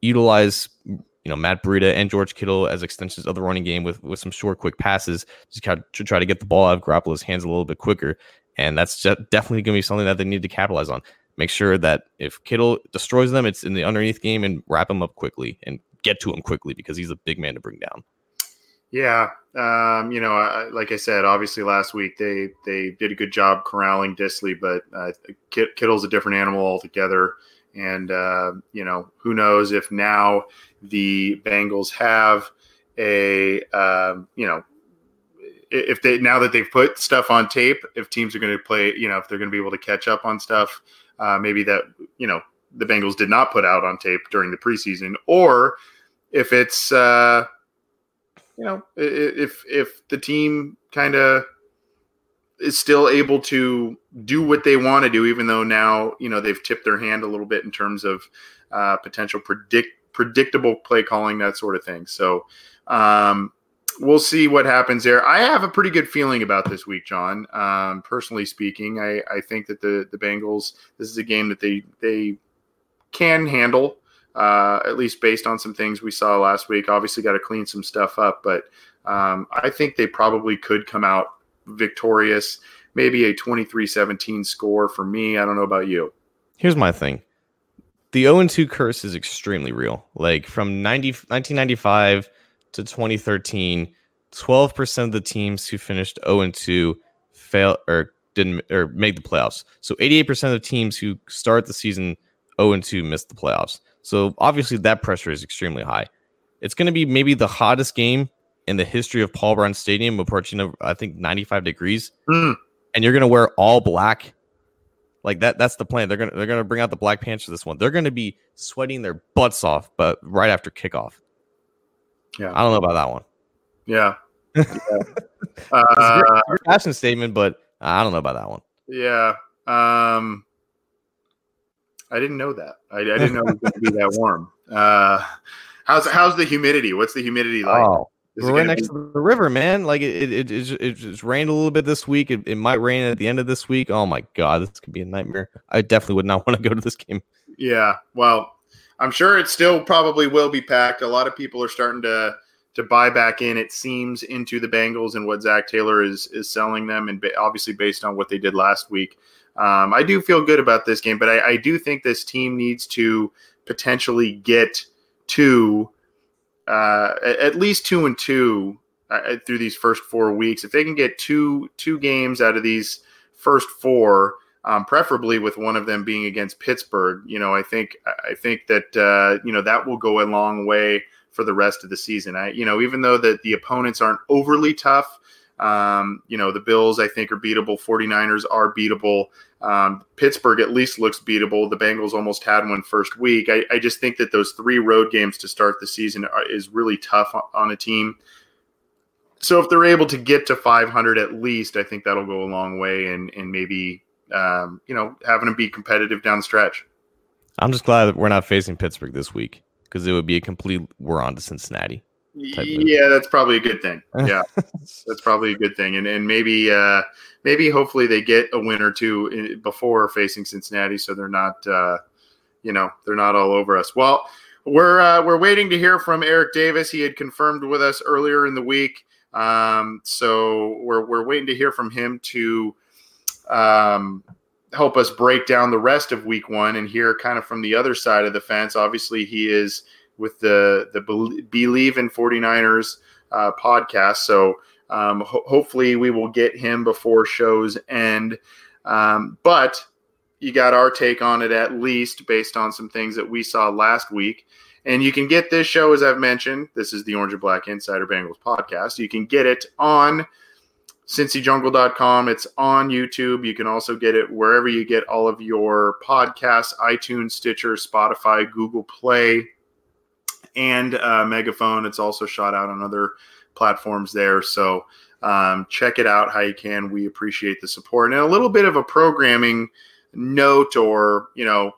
utilize, you know, Matt Breida and George Kittle as extensions of the running game with, with some short, quick passes to, kind of, to try to get the ball out of Garoppolo's hands a little bit quicker. And that's definitely going to be something that they need to capitalize on. Make sure that if Kittle destroys them, it's in the underneath game and wrap them up quickly and get to him quickly because he's a big man to bring down. Yeah, um, you know, I, like I said, obviously last week they they did a good job corralling Dissly, but uh, Kittle's a different animal altogether. And uh, you know, who knows if now the Bengals have a um, you know if they now that they've put stuff on tape, if teams are going to play, you know, if they're going to be able to catch up on stuff, uh, maybe that you know the Bengals did not put out on tape during the preseason, or if it's uh, you know, if if the team kind of is still able to do what they want to do, even though now you know they've tipped their hand a little bit in terms of uh, potential predict predictable play calling, that sort of thing. So um, we'll see what happens there. I have a pretty good feeling about this week, John. Um, personally speaking, I, I think that the the Bengals this is a game that they they can handle uh, at least based on some things we saw last week. Obviously, got to clean some stuff up, but um, I think they probably could come out victorious. Maybe a 23 17 score for me. I don't know about you. Here's my thing the 0 2 curse is extremely real. Like from 90, 1995 to 2013, 12% of the teams who finished 0 2 fail or didn't or make the playoffs. So 88% of the teams who start the season 0 2 missed the playoffs. So obviously that pressure is extremely high. It's going to be maybe the hottest game in the history of Paul Brown Stadium, approaching I think 95 degrees, mm. and you're going to wear all black. Like that, that's the plan. They're gonna they're gonna bring out the black pants for this one. They're gonna be sweating their butts off, but right after kickoff. Yeah, I don't know about that one. Yeah, yeah. uh, statement, but I don't know about that one. Yeah. Um, I didn't know that. I, I didn't know it was going to be that warm. Uh, how's how's the humidity? What's the humidity like? Oh, we're right next be- to the river, man. Like it, it, it, it, it rained a little bit this week. It, it might rain at the end of this week. Oh my god, this could be a nightmare. I definitely would not want to go to this game. Yeah, well, I'm sure it still probably will be packed. A lot of people are starting to to buy back in. It seems into the Bengals and what Zac Taylor is is selling them, and obviously based on what they did last week. Um, I do feel good about this game, but I, I, do think this team needs to potentially get to uh, at least two and two uh, through these first four weeks. If they can get two two games out of these first four, um, preferably with one of them being against Pittsburgh, you know, I think I think that uh, you know that will go a long way for the rest of the season. I, you know, even though that the opponents aren't overly tough, Um, you know, the Bills, I think, are beatable. 49ers are beatable. Um, Pittsburgh at least looks beatable. The Bengals almost had one first week. I, I just think that those three road games to start the season are, is really tough on, a team. So if they're able to get to 500 at least, I think that'll go a long way and, and maybe, um, you know, having them be competitive down the stretch. I'm just glad that we're not facing Pittsburgh this week because it would be a complete we're on to Cincinnati. Yeah, that's probably a good thing. Yeah, that's probably a good thing, and and maybe uh, maybe hopefully they get a win or two in, before facing Cincinnati, so they're not uh, you know they're not all over us. Well, we're uh, we're waiting to hear from Eric Davis. He had confirmed with us earlier in the week, um, so we're we're waiting to hear from him to um, help us break down the rest of Week One and hear kind of from the other side of the fence. Obviously, he is with the the Bleav in 49ers uh, podcast. So um, ho- hopefully we will get him before shows end. Um, but you got our take on it at least based on some things that we saw last week. And you can get this show, as I've mentioned. This is the Orange and Black Insider Bengals podcast. You can get it on cincyjungle.com. It's on YouTube. You can also get it wherever you get all of your podcasts iTunes, Stitcher, Spotify, Google Play and uh, Megaphone. It's also shot out on other platforms there. So um, check it out how you can. We appreciate the support and a little bit of a programming note or you know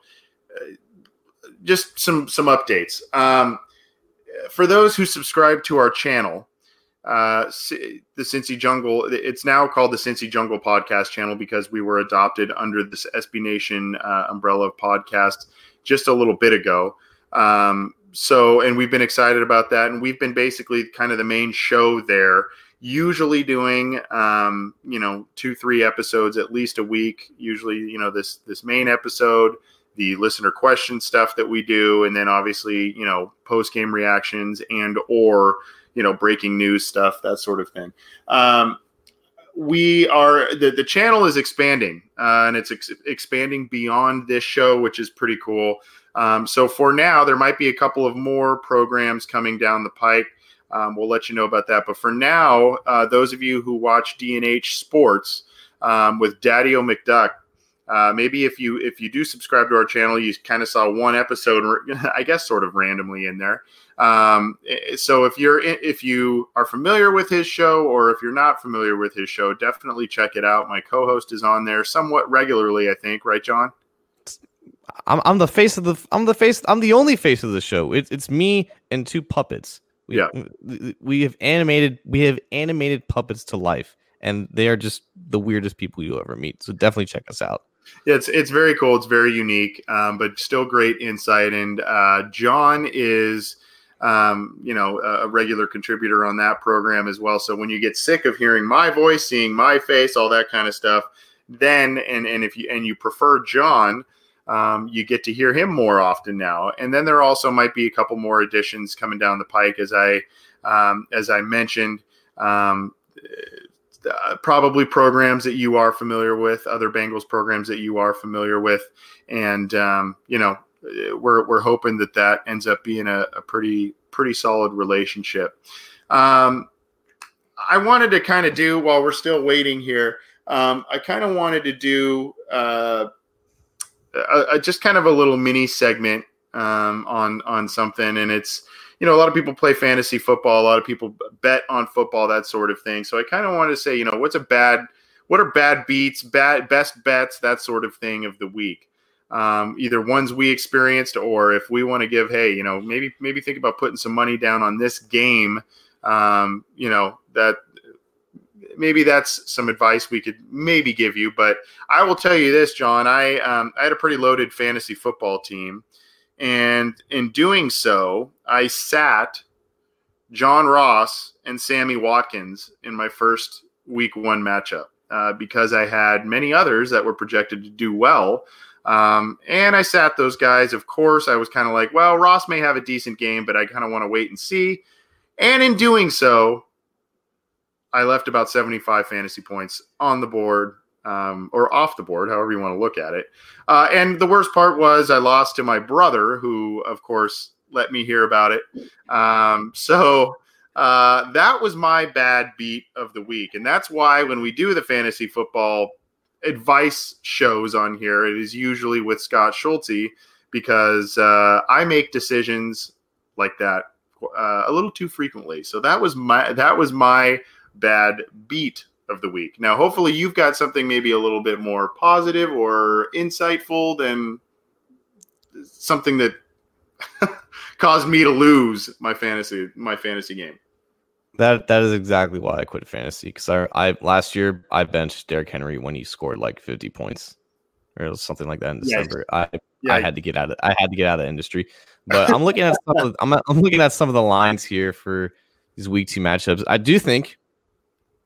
uh, just some some updates um, for those who subscribe to our channel uh, the Cincy Jungle. It's now called the Cincy Jungle Podcast Channel because we were adopted under this SB Nation uh, umbrella of podcast just a little bit ago. Um, so and we've been excited about that and we've been basically kind of the main show there usually doing um, you know two three episodes at least a week usually you know this this main episode the listener question stuff that we do and then obviously you know post game reactions and or you know breaking news stuff that sort of thing. Um, we are the, the channel is expanding uh, and it's ex- expanding beyond this show which is pretty cool um, so for now, there might be a couple of more programs coming down the pike. Um, we'll let you know about that. But for now, uh, those of you who watch DNH Sports um, with Daddy O McDuck, uh, maybe if you if you do subscribe to our channel, you kind of saw one episode, I guess, sort of randomly in there. Um, so if you're if you are familiar with his show, or if you're not familiar with his show, definitely check it out. My co-host is on there somewhat regularly, I think. Right, John? I'm I'm the face of the I'm the face I'm the only face of the show. It's it's me and two puppets. We, yeah. We have animated we have animated puppets to life and they are just the weirdest people you'll ever meet. So definitely check us out. Yeah, it's it's very cool. It's very unique, um, but still great insight. And uh, John is, um, you know, a regular contributor on that program as well. So when you get sick of hearing my voice, seeing my face, all that kind of stuff, then and and if you and you prefer John, um, you get to hear him more often now. And then there also might be a couple more additions coming down the pike, as I um, as I mentioned. Uh, probably programs that you are familiar with, other Bengals programs that you are familiar with, and um, you know we're we're hoping that that ends up being a, a pretty pretty solid relationship. Um, I wanted to kind of do while we're still waiting here. Um, I kind of wanted to do uh, a, a, just kind of a little mini segment um, on on something, and it's you know a lot of people play fantasy football, a lot of people bet on football, that sort of thing. So I kind of wanted to say, you know, what's a bad, what are bad beats, bad best bets, that sort of thing of the week. Um, either ones we experienced, or if we want to give, hey, you know, maybe maybe think about putting some money down on this game. Um, you know that maybe that's some advice we could maybe give you. But I will tell you this, John. I um, I had a pretty loaded fantasy football team, and in doing so, I sat John Ross and Sammy Watkins in my first Week One matchup uh, because I had many others that were projected to do well. Um, and I sat those guys. Of course, I was kind of like, well, Ross may have a decent game, but I kind of want to wait and see. And in doing so, I left about 75 fantasy points on the board um, or off the board, however you want to look at it. Uh, and the worst part was I lost to my brother, who, of course, let me hear about it. Um, so uh, that was my bad beat of the week. And that's why when we do the fantasy football advice shows on here, it is usually with Scott Schulte because uh, I make decisions like that uh, a little too frequently. So that was my that was my bad beat of the week. Now, hopefully, you've got something maybe a little bit more positive or insightful than something that caused me to lose my fantasy my fantasy game. That that is exactly why I quit fantasy because I, I last year I benched Derrick Henry when he scored like 50 points or something like that in December. Yeah. I yeah. I had to get out of I had to get out of the industry. But I'm looking at some of, I'm I'm looking at some of the lines here for these week two matchups. I do think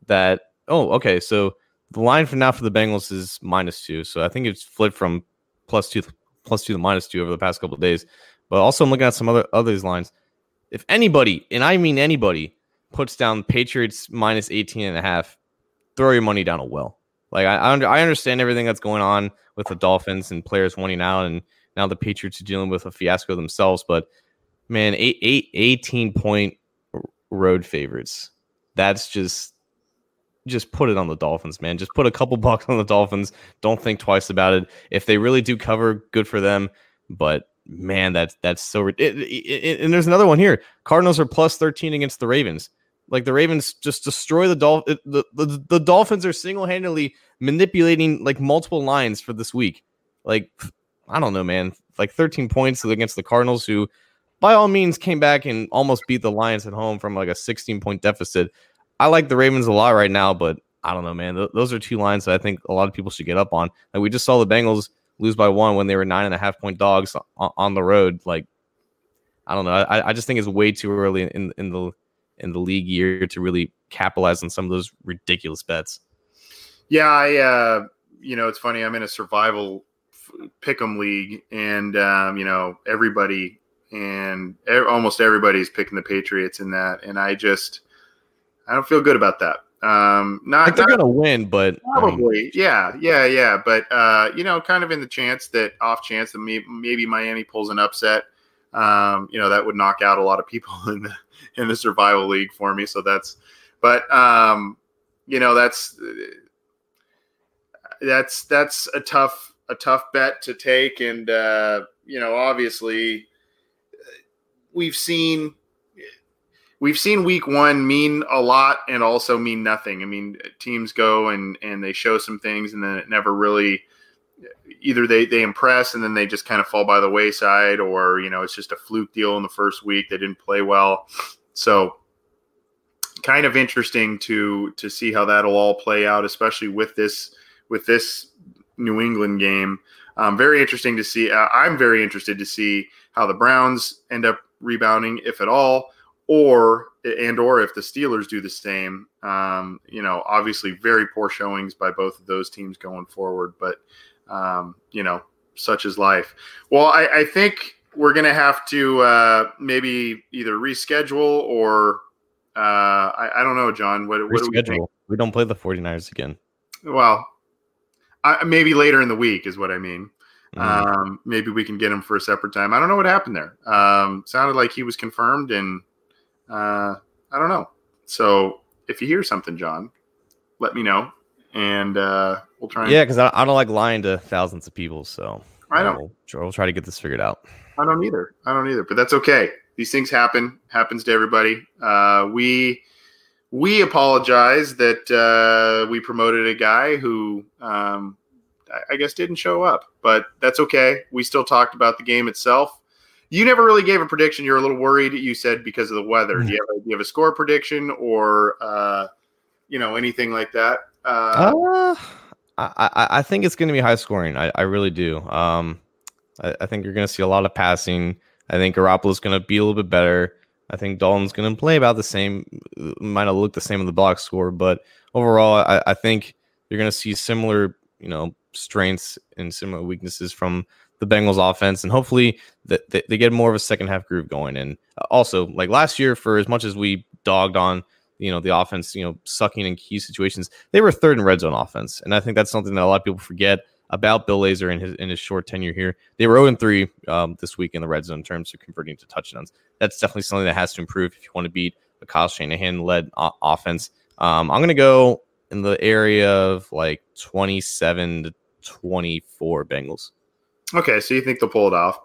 that oh okay so the line for now for the Bengals is minus two. So I think it's flipped from plus two plus two to minus two over the past couple of days. But also I'm looking at some other others lines. If anybody, and I mean anybody, puts down Patriots minus 18 and a half, throw your money down a well. Like I, I, under, I understand everything that's going on with the Dolphins and players wanting out, and now the Patriots are dealing with a fiasco themselves. But man, eight, eight, 18 point road favorites. That's just just put it on the Dolphins, man. Just put a couple bucks on the Dolphins. Don't think twice about it. If they really do cover, good for them. But man, that's that's so. It, it, it, and there's another one here. Cardinals are plus 13 against the Ravens. Like the Ravens just destroy the Dolph the, the, the Dolphins are single-handedly manipulating like multiple lines for this week. Like I don't know, man. Like 13 points against the Cardinals who by all means came back and almost beat the Lions at home from like a 16 point deficit. I like the Ravens a lot right now, but I don't know, man. Th- those are two lines that I think a lot of people should get up on. Like we just saw the Bengals lose by one when they were nine and a half point dogs on, on the road. Like I don't know. I, I just think it's way too early in in the in the league year to really capitalize on some of those ridiculous bets. Yeah, I uh, you know it's funny. I'm in a survival pick'em league, and um, you know everybody and almost everybody's picking the Patriots in that, and I just I don't feel good about that. Um, not like they're not, gonna win, but probably, mean, yeah, yeah, yeah. But uh, you know, kind of in the chance that off chance that maybe, maybe Miami pulls an upset, um, you know, that would knock out a lot of people in the in the survival league for me. So that's, but um, you know, that's that's that's a tough a tough bet to take, and uh, you know, obviously, we've seen we've seen week one mean a lot and also mean nothing. I mean, teams go and and they show some things, and then it never really either they they impress and then they just kind of fall by the wayside, or you know, it's just a fluke deal in the first week. They didn't play well, so kind of interesting to to see how that'll all play out, especially with this with this New England game. Um, very interesting to see. Uh, I'm very interested to see how the Browns end up rebounding, if at all or and or if the Steelers do the same, um, you know, obviously very poor showings by both of those teams going forward. But um, you know, such is life. Well, I, I think we're gonna have to uh, maybe either reschedule or uh, I, I don't know, John. What, what do we think? We don't play the 49ers again. Well, I, maybe later in the week is what I mean. Mm-hmm. Um, maybe we can get him for a separate time. I don't know what happened there. Um, sounded like he was confirmed and uh, I don't know. So if you hear something, John, let me know, and uh, we'll try. And- yeah, because I, I, don't like lying to thousands of people. So I don't. We'll, we'll try to get this figured out. I don't either. I don't either. But that's okay. These things happen. Happens to everybody. Uh, we we apologize that uh, we promoted a guy who um, I guess didn't show up, but that's okay. We still talked about the game itself. You never really gave a prediction. You're a little worried. You said because of the weather. Mm-hmm. Do, you have a, do you have a score prediction or uh, you know anything like that? Uh, uh I, I think it's going to be high scoring. I, I really do. Um, I, I think you're going to see a lot of passing. I think Garoppolo's going to be a little bit better. I think Dalton's going to play about the same. Might not look the same in the box score, but overall, I, I think you're going to see similar, you know, strengths and similar weaknesses from the Bengals offense, and hopefully that they, get more of a second half groove going. And uh, also, like last year, for as much as we dogged on you know the offense, you know, sucking in key situations, they were third in red zone offense, and I think that's something that a lot of people forget about Bill Lazor in his in his short tenure here. They were 0 3 um, this week in the red zone in terms of converting to touchdowns. That's definitely something that has to improve if you want to beat a Kyle Shanahan led o- offense. Um, I'm gonna go in the area of like 27 to 24 Bengals. Okay, so you think they'll pull it off?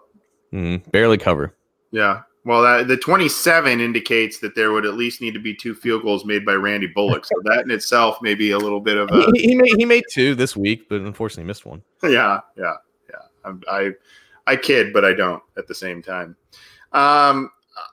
Mm, barely cover. Yeah. Well, that, the 27 indicates that there would at least need to be two field goals made by Randy Bullock. So that in itself may be a little bit of a He, he made he made two this week, but unfortunately missed one. yeah, yeah, yeah. I'm, I I kid, but I don't at the same time. Um,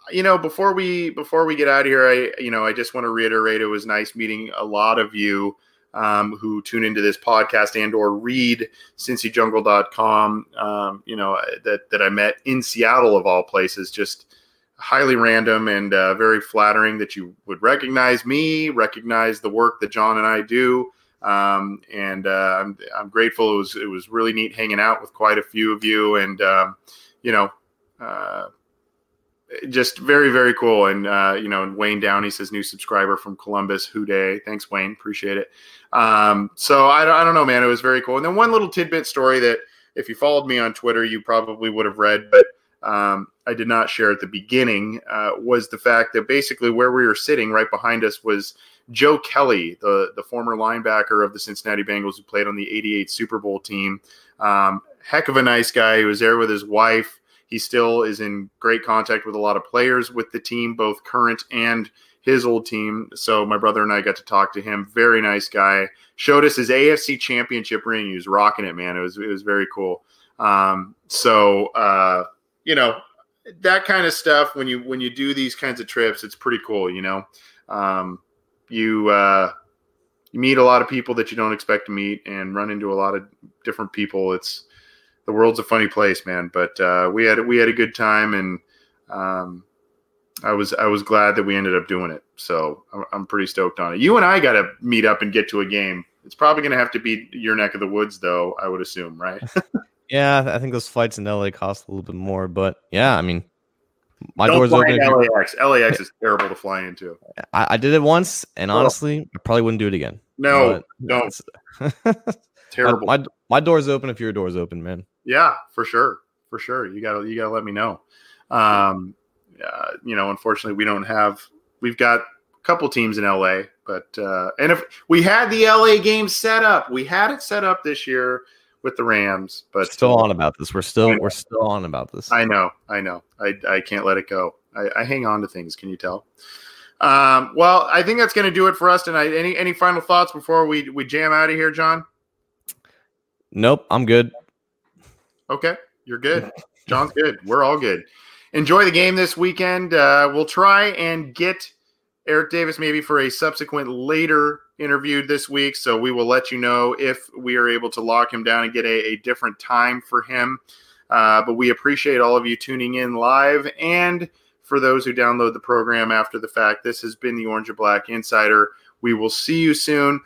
you know, before we before we get out of here, I you know I just want to reiterate it was nice meeting a lot of you um, who tune into this podcast and or read cincyjungle.com. Um, you know that that I met in Seattle of all places, just highly random and uh, very flattering that you would recognize me, recognize the work that John and I do. Um, and uh, I'm, I'm grateful. It was it was really neat hanging out with quite a few of you, and um, you know, uh, just very very cool. And uh, you know, Wayne Downey says new subscriber from Columbus. Who Dey? Thanks, Wayne. Appreciate it. Um, so I, I don't know, man. It was very cool. And then one little tidbit story that if you followed me on Twitter, you probably would have read, but um, I did not share at the beginning uh, was the fact that basically where we were sitting right behind us was Joe Kelly, the the former linebacker of the Cincinnati Bengals who played on the '88 Super Bowl team. Um, heck of a nice guy. He was there with his wife. He still is in great contact with a lot of players with the team, both current and his old team. So my brother and I got to talk to him. Very nice guy. Showed us his AFC Championship ring. He was rocking it, man. It was it was very cool. Um, so uh, you know that kind of stuff when you when you do these kinds of trips, it's pretty cool. You know, um, you uh, you meet a lot of people that you don't expect to meet and run into a lot of different people. It's the world's a funny place, man. But uh, we had we had a good time, and um, I was I was glad that we ended up doing it. So I'm, I'm pretty stoked on it. You and I got to meet up and get to a game. It's probably going to have to be your neck of the woods, though. I would assume, right? Yeah, I think those flights in LA cost a little bit more, but yeah, I mean, my Don't door's open. LAX. LAX is terrible to fly into. I, I did it once, and honestly, I probably wouldn't do it again. No, don't. Terrible. My my door's open if your door's open, man. Yeah, for sure, for sure. You gotta you gotta let me know. Um, uh, you know, unfortunately, we don't have. We've got a couple teams in LA, but uh, and if we had the LA game set up, we had it set up this year with the Rams, but still on about this. We're still we're still on about this. I know, I know. I I can't let it go. I, I hang on to things. Can you tell? Um, well, I think that's going to do it for us tonight. Any any final thoughts before we we jam out of here, John? nope, I'm good. Okay, you're good. John's good. We're all good. Enjoy the game this weekend. Uh, we'll try and get Eric Davis maybe for a subsequent later interview this week. So we will let you know if we are able to lock him down and get a, a different time for him. Uh, but we appreciate all of you tuning in live and for those who download the program after the fact. This has been the Orange and Black Insider. We will see you soon.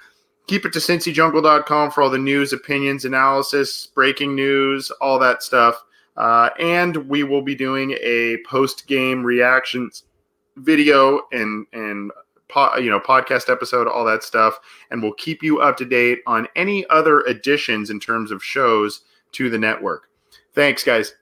Keep it to cincyjungle.com for all the news, opinions, analysis, breaking news, all that stuff. Uh, and we will be doing a post game reactions video and and po- you know podcast episode, all that stuff, and we'll keep you up to date on any other additions in terms of shows to the network. Thanks, guys.